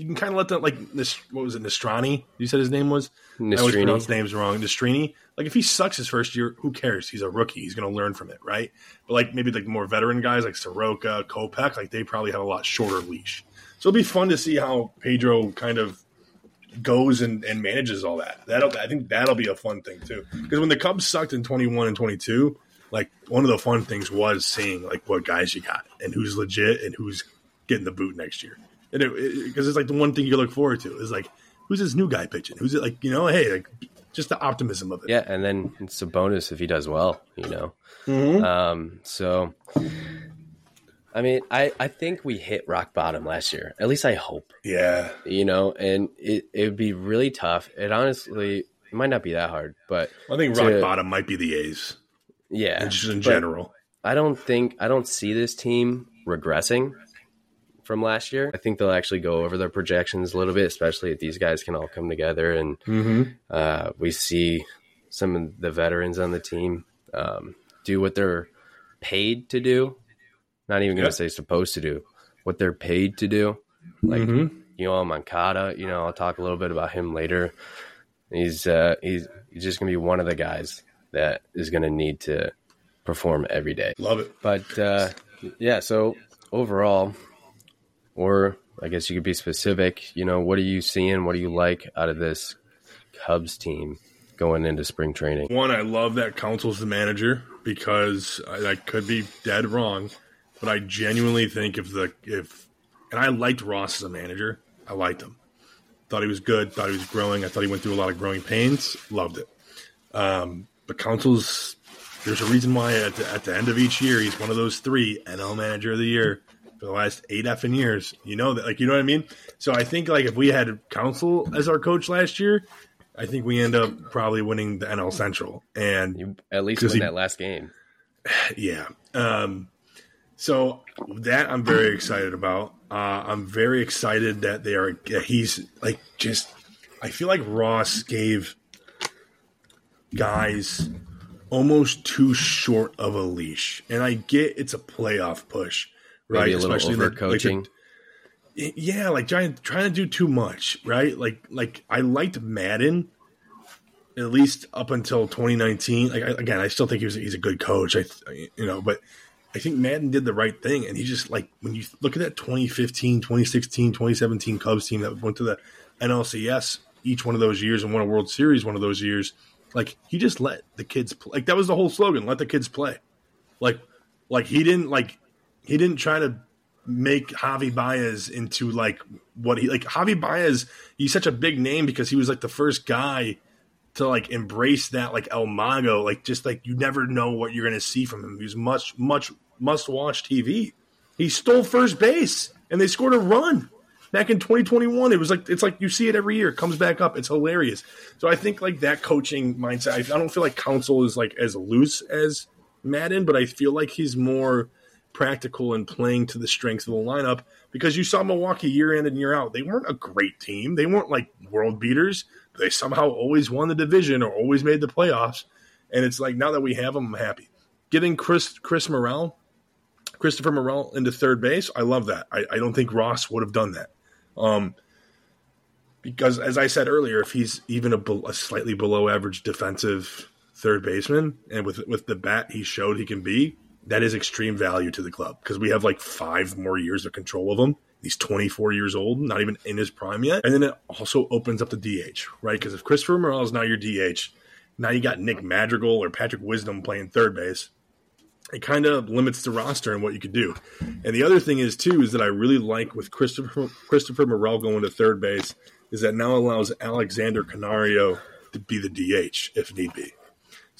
You can kind of let them like this. What was it, Nestrani? You said his name was. Nastrini. I always pronounce names wrong. Nastrini. Like if he sucks his first year, who cares? He's a rookie. He's going to learn from it, right? But like maybe like more veteran guys like Soroka, Kopech, like they probably have a lot shorter leash. So it'll be fun to see how Pedro kind of goes and, and manages all that. That'll I think that'll be a fun thing too. Because when the Cubs sucked in twenty one and twenty two, like one of the fun things was seeing like what guys you got and who's legit and who's getting the boot next year. And because it, it, it's like the one thing you look forward to is like who's this new guy pitching? Who's it like you know? Hey, like just the optimism of it. Yeah, and then it's a bonus if he does well, you know. Mm-hmm. Um, so I mean, I, I think we hit rock bottom last year. At least I hope. Yeah. You know, and it, it would be really tough. It honestly it might not be that hard, but I think rock to, bottom might be the A's. Yeah. Just in general. I don't think I don't see this team regressing from last year. I think they'll actually go over their projections a little bit, especially if these guys can all come together and mm-hmm. uh, we see some of the veterans on the team um, do what they're paid to do not even going to say supposed to do what they're paid to do. Like mm-hmm. Yoan Moncada, you know, I'll talk a little bit about him later. He's uh, he's, he's just going to be one of the guys that is going to need to perform every day. Love it. But uh, yeah, so overall, or I guess you could be specific. You know, what are you seeing? What do you like out of this Cubs team going into spring training? One, I love that Counsell's the manager because I, I could be dead wrong but I genuinely think if the if and I liked Ross as a manager. I liked him. Thought he was good. Thought he was growing. I thought he went through a lot of growing pains. Loved it. Um, but Counsell's there's a reason why at the, at the end of each year he's one of those three NL Manager of the Year for the last eight effing years. You know that, like you know what I mean. So I think like if we had Counsell as our coach last year, I think we end up probably winning the NL Central and you at least win he, that last game. Yeah. Um, so that I'm very excited about. Uh, I'm very excited that they are. He's like just. I feel like Ross gave guys almost too short of a leash, and I get it's a playoff push, right? Maybe a little overcoaching. Like yeah, like trying trying to do too much, right? Like like I liked Maddon at least up until 2019. Like again, I still think he was he's a good coach. I you know, but I think Maddon did the right thing, and he just like when you look at that 2015, 2016, 2017 Cubs team that went to the NLCS each one of those years and won a World Series one of those years. Like he just let the kids play. Like that was the whole slogan: "Let the kids play." Like, like he didn't like he didn't try to make Javi Baez into like what he like. Javi Baez, he's such a big name because he was like the first guy to like embrace that like El Mago. Like just like you never know what you're gonna see from him. He's much much must watch TV. He stole first base and they scored a run back in 2021 it was like it's like you see it every year it comes back up it's hilarious so i think like that coaching mindset i, don't feel like Counsell is like as loose as Maddon but i feel like he's more practical and playing to the strengths of the lineup because you saw milwaukee year in and year out they weren't a great team they weren't like world beaters they somehow always won the division or always made the playoffs and it's like now that we have them i'm happy getting chris chris morel Christopher Morel into third base. I love that. I, I, don't think Ross would have done that. Um, because as I said earlier, if he's even a, a, slightly below average defensive third baseman, and with with the bat he showed he can be, that is extreme value to the club because we have like five more years of control of him. He's 24 years old, not even in his prime yet. And then it also opens up the DH, right? Because if Christopher Morel is now your DH, now you got Nick Madrigal or Patrick Wisdom playing third base it kind of limits the roster and what you could do. And the other thing is too is that I really like with Christopher Christopher Morel going to third base is that now allows Alexander Canario to be the DH if need be.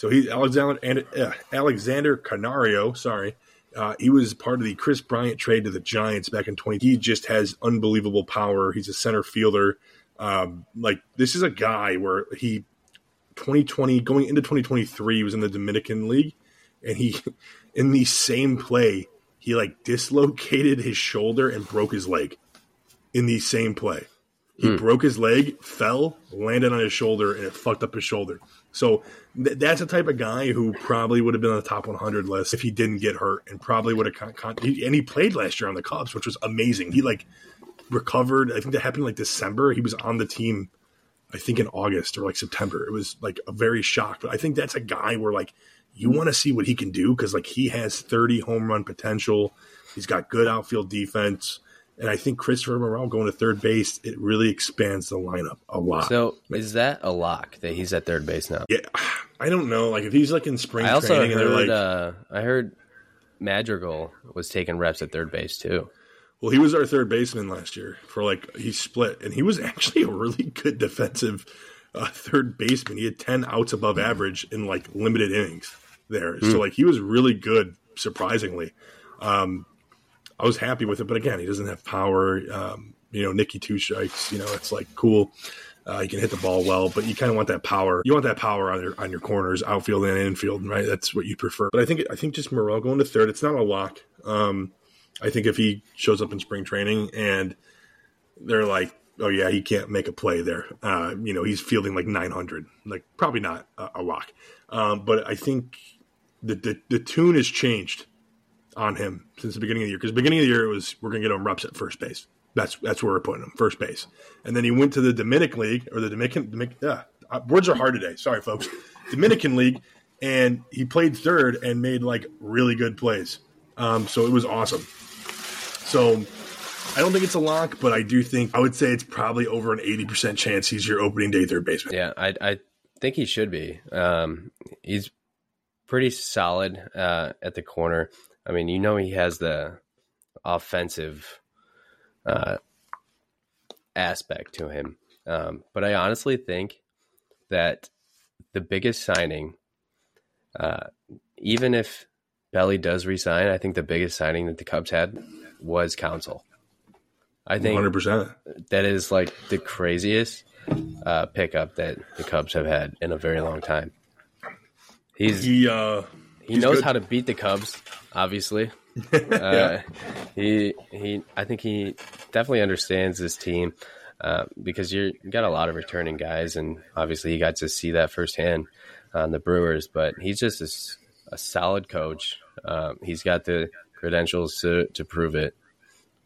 So he Alexander and uh, Alexander Canario, sorry, uh, he was part of the Kris Bryant trade to the Giants back in 20. He just has unbelievable power. He's a center fielder. Um, like this is a guy where he 2020 going into 2023 he was in the Dominican League and he in the same play, he like dislocated his shoulder and broke his leg in the same play. He hmm. broke his leg, fell, landed on his shoulder, and it fucked up his shoulder. So th- that's the type of guy who probably would have been on the top 100 list if he didn't get hurt, and probably would have. Con- con- he, and he played last year on the Cubs, which was amazing. He like recovered. I think that happened like December. He was on the team, I think in August or like September. It was like a very shock. But I think that's a guy where like you want to see what he can do because like he has 30 home run potential. He's got good outfield defense. And I think Christopher Morel going to third base, it really expands the lineup a lot. So is that a lock that he's at third base now? Yeah, I don't know. Like if he's like in spring I also training, heard, like, uh, I heard Madrigal was taking reps at third base too. Well, he was our third baseman last year for like he split, and he was actually a really good defensive uh, third baseman. He had ten outs above average in like limited innings there. Mm. So hmm. like he was really good, surprisingly. Um, I was happy with it, but again, he doesn't have power. Um, you know, Nicky two strikes. You know, it's like cool. Uh, he can hit the ball well, but you kind of want that power. You want that power on your on your corners, outfield and infield, right? That's what you prefer. But I think I think just Morel going to third. It's not a lock. Um, I think if he shows up in spring training and they're like, oh yeah, he can't make a play there. Uh, you know, he's fielding like 900. Like probably not a, a lock. Um, but I think the, the, the tune has changed on him since the beginning of the year. Because beginning of the year it was we're going to get him reps at first base. That's that's where we're putting him, first base. And then he went to the Dominican League or the Dominican. Dominican yeah, uh, words are hard today. Sorry, folks. Dominican League, and he played third and made like really good plays. Um, so it was awesome. So I don't think it's a lock, but I do think I would say it's probably over an eighty percent chance he's your opening day third baseman. Yeah, I, I think he should be. Um, he's pretty solid uh, at the corner. I mean, you know, he has the offensive uh, aspect to him. Um, but I honestly think that the biggest signing, uh, even if Belli does resign, I think the biggest signing that the Cubs had was Counsell. I think 100%. that is like the craziest uh, pickup that the Cubs have had in a very long time. He's he uh, he knows good. how to beat the Cubs, obviously. Uh, he he. I think he definitely understands this team uh, because you're, you got a lot of returning guys, and obviously he got to see that firsthand on the Brewers. But he's just a, a solid coach. Um, he's got the credentials to to prove it,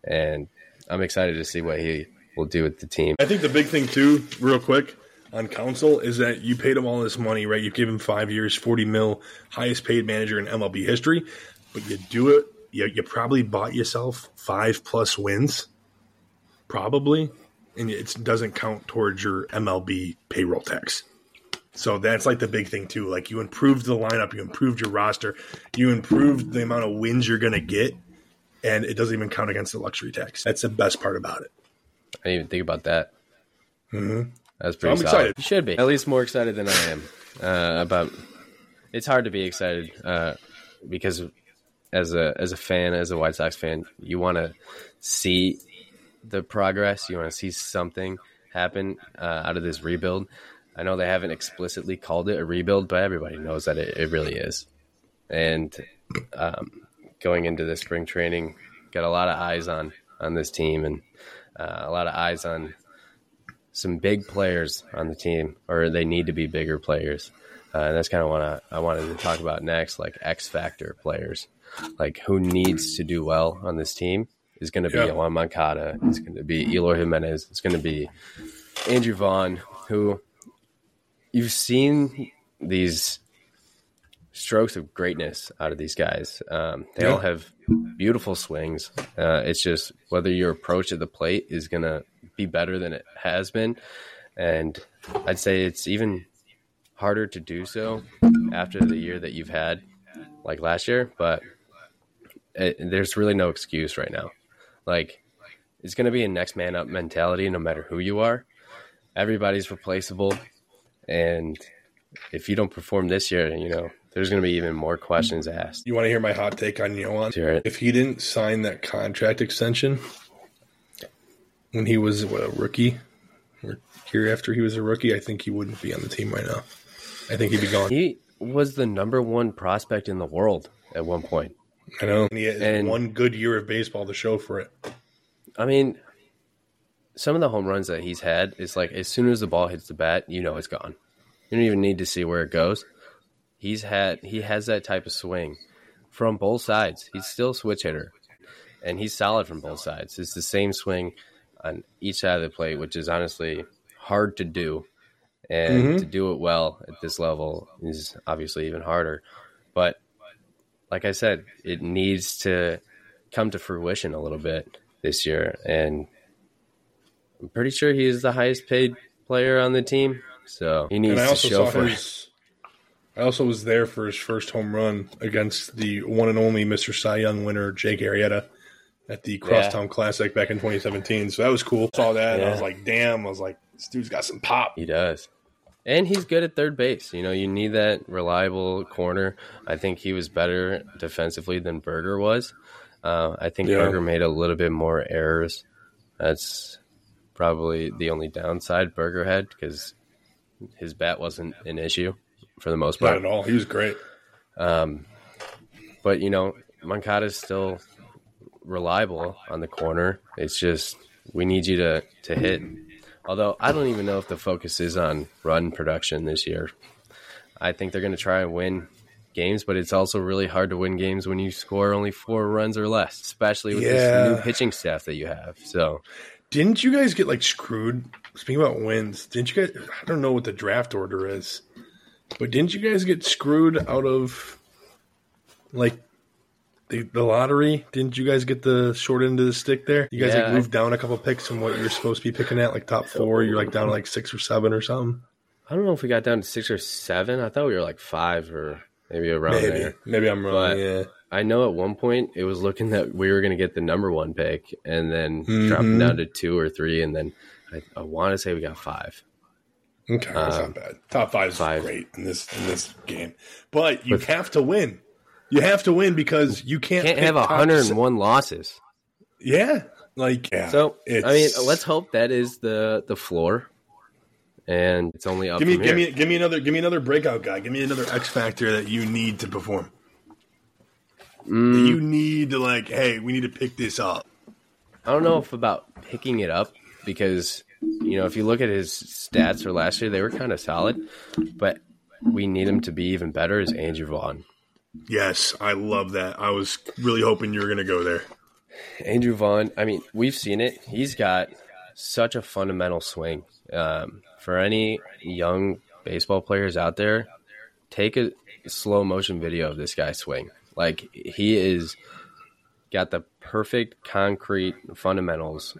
and I'm excited to see what he will do with the team. I think the big thing too, real quick, on Counsell is that you paid him all this money, right? You've given him five years, forty mil, highest paid manager in MLB history, but you do it. You, you probably bought yourself five plus wins, probably, and it doesn't count towards your MLB payroll tax. So that's like the big thing too. Like you improved the lineup, you improved your roster, you improved the amount of wins you're going to get, and it doesn't even count against the luxury tax. That's the best part about it. I didn't even think about that. Mm-hmm. That's pretty So I'm solid. excited. You should be at least more excited than I am uh, about. It's hard to be excited uh, because as a as a fan, as a White Sox fan, you want to see the progress. You want to see something happen uh, out of this rebuild. I know they haven't explicitly called it a rebuild, but everybody knows that it, it really is. And um, going into the spring training, got a lot of eyes on on this team and uh, a lot of eyes on some big players on the team, or they need to be bigger players. Uh, and that's kind of what I, I wanted to talk about next, like X factor players, like who needs to do well on this team is going to be Yeah. Yoan Moncada, it's going to be Eloy Jimenez, it's going to be Andrew Vaughn, who you've seen these strokes of greatness out of these guys. Um, they all have beautiful swings. Uh, it's just whether your approach at the plate is going to be better than it has been. And I'd say it's even harder to do so after the year that you've had, like last year. But it, there's really no excuse right now. Like, it's going to be a next man up mentality no matter who you are. Everybody's replaceable. And if you don't perform this year, you know, there's going to be even more questions asked. You want to hear my hot take on Yoan? If he didn't sign that contract extension when he was what, a rookie, or year after he was a rookie, I think he wouldn't be on the team right now. I think he'd be gone. He was the number one prospect in the world at one point. I know. And he had And- one good year of baseball to show for it. I mean, some of the home runs that he's had is like as soon as the ball hits the bat, you know it's gone. You don't even need to see where it goes. He's had he has that type of swing from both sides. He's still a switch hitter, and he's solid from both sides. It's the same swing on each side of the plate, which is honestly hard to do, and mm-hmm. to do it well at this level is obviously even harder. But like I said, it needs to come to fruition a little bit this year, and I'm pretty sure he is the highest paid player on the team. So he needs to show for his. I also was there for his first home run against the one and only Mr. Cy Young winner Jake Arrieta at the Crosstown Classic back in 2017. So that was cool. Saw that. And I was like, damn. I was like, this dude's got some pop. He does. And he's good at third base. You know, you need that reliable corner. I think he was better defensively than Burger was. Uh, I think Yeah. Burger made a little bit more errors. That's probably the only downside Burger had because his bat wasn't an issue for the most Not part. at all. He was great. But you know, Moncada's still reliable on the corner. It's just we need you to to hit. Although I don't even know if the focus is on run production this year. I think they're going to try and win games, but it's also really hard to win games when you score only four runs or less, especially with Yeah. this new pitching staff that you have. So Didn't you guys get like screwed? Speaking about wins, didn't you guys? I don't know what the draft order is, but didn't you guys get screwed out of like the, the lottery? Didn't you guys get the short end of the stick there? You guys Yeah, like moved down a couple picks from what you're supposed to be picking at, like top four. You're like down to like six or seven or something. I don't know if we got down to six or seven. I thought we were like five or maybe around Maybe, there. maybe I'm wrong. But- yeah, I know at one point it was looking that we were going to get the number one pick and then Mhm. dropping down to two or three. And then I, I want to say we got five. okay, that's um, not bad. Top five is five. great in this in this game, but you have to win. You have to win because you can't Can't pick have top 101 losses. Yeah, like yeah. So, I mean, let's hope that is the, the floor. And it's only up give me from give here. me give me another give me another breakout guy. Give me another X factor that you need to perform. Mm. you need to like, hey, we need to pick this up. I don't know if about picking it up because you know if you look at his stats for last year, they were kind of solid, but we need him to be even better. Is Andrew Vaughn? Yes, I love that. I was really hoping you were going to go there. Andrew Vaughn. I mean, we've seen it. He's got such a fundamental swing. Um, for any young baseball players out there, take a slow motion video of this guy swing. Like he is got the perfect concrete fundamentals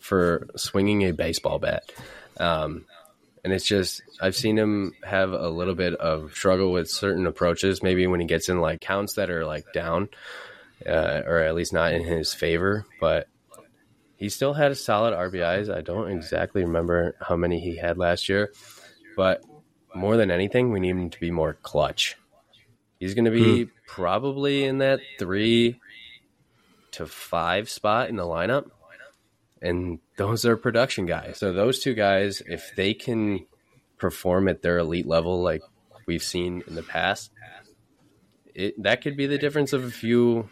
for swinging a baseball bat. Um, and it's just I've seen him have a little bit of struggle with certain approaches. Maybe when he gets in like counts that are like down, uh, or at least not in his favor. But he still had a solid RBIs. I don't exactly remember how many he had last year, but more than anything, we need him to be more clutch. He's going to be probably in that three to five spot in the lineup. And those are production guys. So those two guys, if they can perform at their elite level like we've seen in the past, it that could be the difference of a few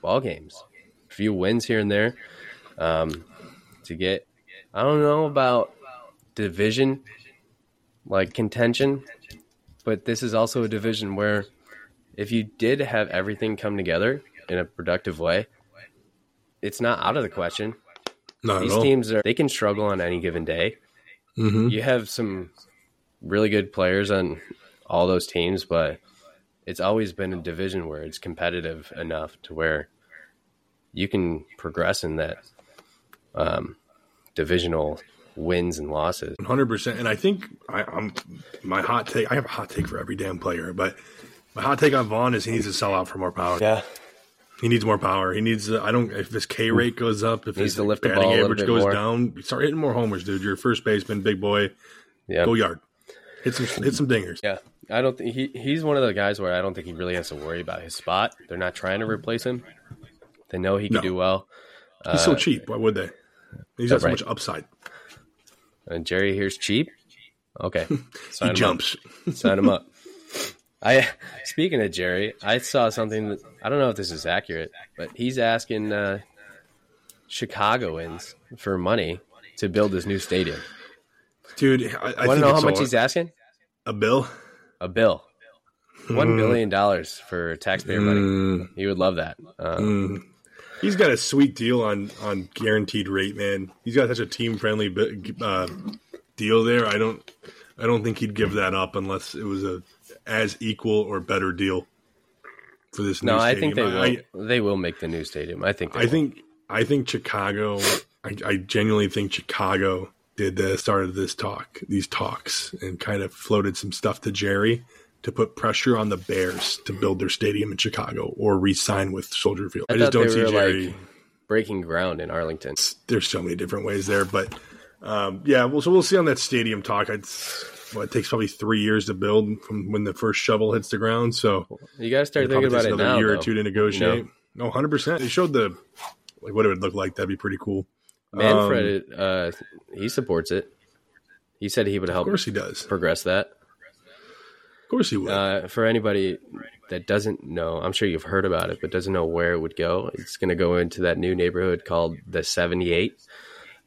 ball games, a few wins here and there. Um, to get, I don't know about division like contention, but this is also a division where if you did have everything come together in a productive way, it's not out of the question. Not These at all. teams are they can struggle on any given day. Mhm. You have some really good players on all those teams, but it's always been a division where it's competitive enough to where you can progress in that um, divisional wins and losses. Hundred percent, and I think I, I'm my hot take. I have a hot take for every damn player, but my hot take on Vaughn is he needs to sell out for more power. Yeah, He needs more power. He needs. uh, I don't. If his K rate goes up, if his the batting average goes more. down, start hitting more homers, dude. You're a first baseman, big boy. yeah, Go yard. Hit some. Hit some dingers. yeah. I don't think he he's one of the guys where I don't think he really has to worry about his spot. They're not trying to replace him. They know he can No. do well. He's so cheap. Why would they? He's got so right. much upside. And Jerry here's cheap. Okay, sign He jumps. Up. Sign him up. I speaking of Jerry, I saw something that I don't know if this is accurate, but he's asking uh, Chicagoans for money to build this new stadium. Dude, I, I Want to know how much all- he's asking? a bill. A bill, Hmm. one billion dollars for taxpayer money. Mm, He would love that. Um, mm. He's got a sweet deal on on guaranteed rate, man. He's got such a team friendly uh, deal there. I don't I don't think he'd give that up unless it was a as equal or better deal for this. no, new I think they will. I, they will make the new stadium. I think. They I will. think I think Chicago. I, I genuinely think Chicago did the start of this talk, these talks, and kind of floated some stuff to Jerry to put pressure on the Bears to build their stadium in Chicago or re-sign with Soldier Field. I, I just don't see Jerry. like- breaking ground in Arlington. there's so many different ways there, but um, yeah, well, so we'll see on that stadium talk. It's, well, it takes probably three years to build from when the first shovel hits the ground. So You got to start thinking about it another now. year though. or two to negotiate. No, 100. percent They showed the like what it would look like. That'd be pretty cool. Manfred, uh, he supports it. He said he would help. Of course he does. progress that. Of course he would. Uh, for anybody that doesn't know, I'm sure you've heard about it, but doesn't know where it would go. It's going to go into that new neighborhood called the 78,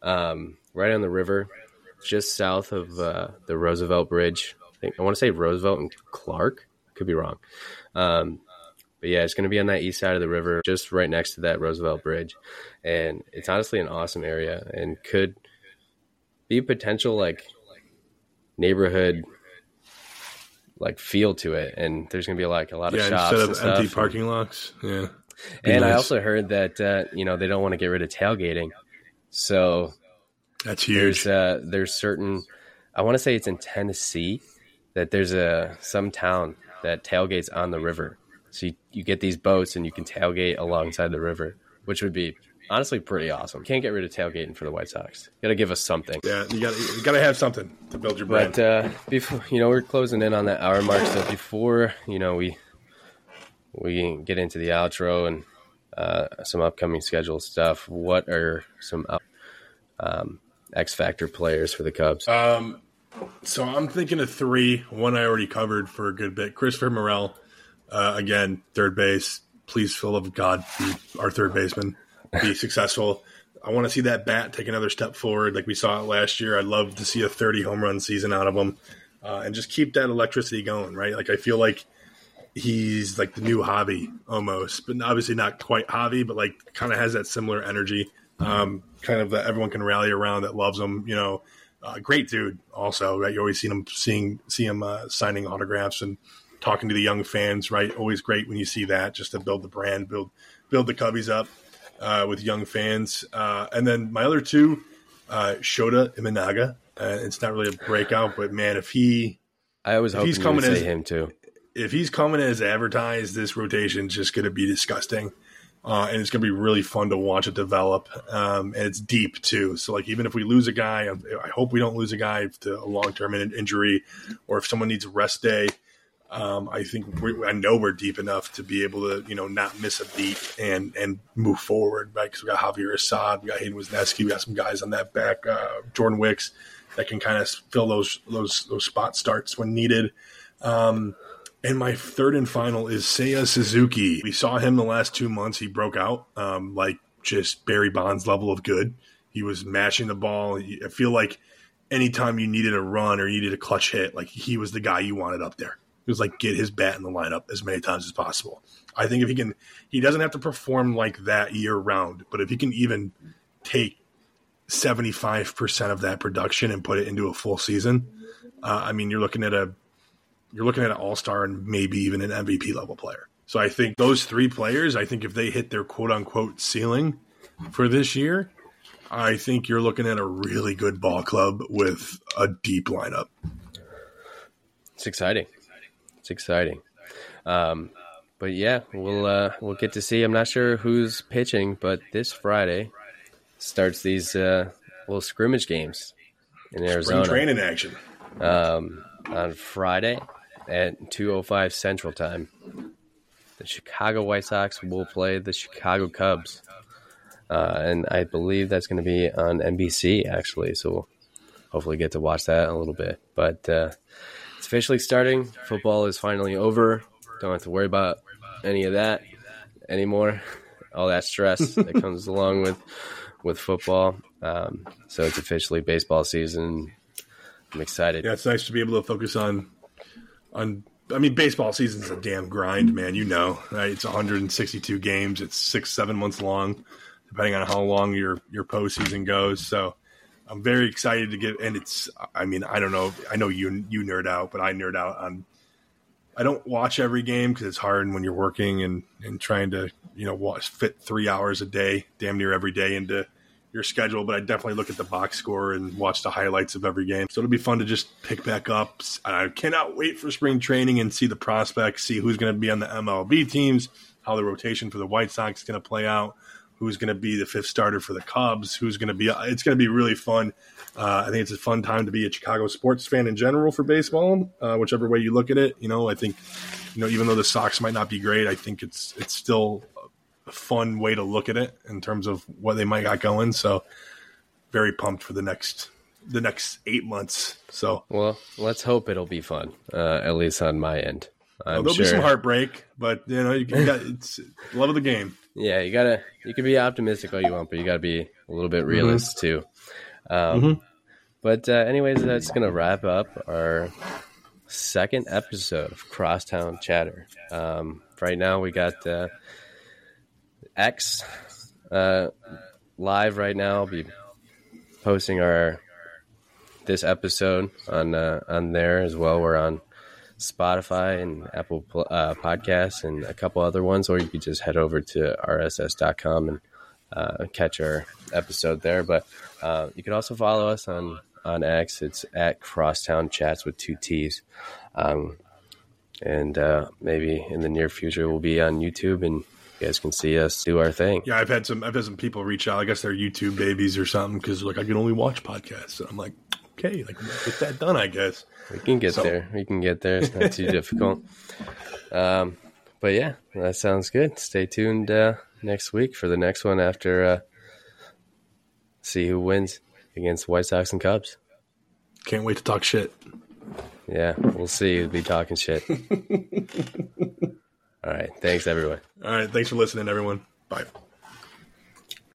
um, right on the river, just south of uh, the Roosevelt Bridge. I, think, I want to say Roosevelt and Clark. Could be wrong. Um, but yeah, it's going to be on that east side of the river, just right next to that Roosevelt Bridge, and it's honestly an awesome area and could be a potential like neighborhood like feel to it. And there's going to be like a lot of yeah, shops instead and of empty parking lots. Yeah, Be and I also heard that uh, you know they don't want to get rid of tailgating, so that's huge. there's uh, there's certain I want to say it's in Tennessee that there's a some town that tailgates on the river. So you, you get these boats and you can tailgate alongside the river, which would be honestly pretty awesome. Can't get rid of tailgating for the White Sox. Got to give us something. yeah, you got you got to have something to build your brand. But uh, before you know, we're closing in on that hour mark. So before you know, we we get into the outro and uh, some upcoming scheduled stuff. What are some um, X Factor players for the Cubs? Um, so I'm thinking of three. One I already covered for a good bit. Christopher Morel, uh, again, third base, please, Phil of God, be our third baseman, be successful. I want to see that bat take another step forward, like we saw it last year. I'd love to see a 30 home run season out of him, uh, and just keep that electricity going. Right, like I feel like he's like the new Javy almost, but obviously not quite Javy, but like kind of has that similar energy, um, kind of that everyone can rally around that loves him. You know, uh, great dude. Also, right? You always see him seeing see him uh, signing autographs and talking to the young fans. Right, always great when you see that, just to build the brand, build build the Cubbies up uh, with young fans. Uh, and then my other two, uh, Shota Imanaga. Uh, it's not really a breakout, but man, if he, I was hoping he's coming as him too. If he's coming as advertised, this rotation is just going to be disgusting. Uh, and it's going to be really fun to watch it develop. Um, and it's deep too. So like, even if we lose a guy, I hope we don't lose a guy to a long-term injury or if someone needs a rest day, um, I think we, I know we're deep enough to be able to, you know, not miss a beat and and move forward, right? Because we got Javier Assad, we got Hayden Wesneski, we got some guys on that back, uh, Jordan Wicks, that can kind of fill those those those spot starts when needed. Um, and my third and final is Seiya Suzuki. We saw him the last two months. He broke out, um, like just Barry Bonds level of good. He was mashing the ball. I feel like anytime you needed a run or needed a clutch hit, like he was the guy you wanted up there It was like get his bat in the lineup as many times as possible. I think if he can, he doesn't have to perform like that year round, but if he can even take 75% of that production and put it into a full season, uh, I mean, you're looking at a, you're looking at an all-star and maybe even an MVP level player. So I think those three players, I think if they hit their quote unquote ceiling for this year, I think you're looking at a really good ball club with a deep lineup. It's exciting It's exciting. Um, but yeah, we'll uh, we'll get to see. I'm not sure who's pitching, but this Friday starts these uh, little scrimmage games in Arizona. Spring training action um, on Friday at 2:05 Central Time. The Chicago White Sox will play the Chicago Cubs, uh, and I believe that's going to be on NBC actually. So we'll hopefully get to watch that a little bit. But uh, it's officially starting. Football is finally over. Don't have to worry about any of that anymore. All that stress that comes along with with football. Um, so it's officially baseball season. I'm excited. Yeah, it's nice to be able to focus on on. I mean, baseball season's a damn grind, man. You know, right? It's 162 games. It's six, seven months long, depending on how long your your postseason goes. So I'm very excited to get, and it's. I mean, I don't know. I know you you nerd out, but I nerd out on. I don't watch every game because it's hard when you're working and and trying to you know watch, fit three hours a day, damn near every day into your schedule. But I definitely look at the box score and watch the highlights of every game. So it'll be fun to just pick back up. I cannot wait for spring training and see the prospects, see who's going to be on the MLB teams, how the rotation for the White Sox is going to play out who's going to be the fifth starter for the Cubs, who's going to be. It's going to be really fun. Uh, I think it's a fun time to be a Chicago sports fan in general for baseball, uh, whichever way you look at it. You know, I think, you know, even though the Sox might not be great, I think it's it's still a fun way to look at it in terms of what they might got going. So, very pumped for the next the next eight months. So, well, let's hope it'll be fun, uh, at least on my end. Well, there'll sure. be some heartbreak, but you know, you got it's love of the game yeah, you gotta you can be optimistic all you want, but you gotta be a little bit realist mm-hmm. too. Um, mm-hmm. But uh, anyways, that's gonna wrap up our second episode of Crosstown Chatter. Um, right now, we got uh, X uh, live right now. I'll be posting our this episode on uh, on there as well. We're on Spotify and Apple uh, Podcasts and a couple other ones, or you could just head over to rss.com and uh, catch our episode there. But uh, you can also follow us on on X. It's at Crosstown Chats with two T's. Um, and uh, maybe in the near future, we'll be on YouTube and you guys can see us do our thing. Yeah, I've had some I've had some people reach out. I guess they're YouTube babies or something because like I can only watch podcasts. And I'm like, okay, like get that done, I guess. We can get so. there. We can get there. It's not too difficult. Um, but yeah, that sounds good. Stay tuned uh, next week for the next one after uh, see who wins against White Sox and Cubs. Can't wait to talk shit. Yeah, we'll see. We'll be talking shit. All right. Thanks, everyone. All right. Thanks for listening, everyone. Bye.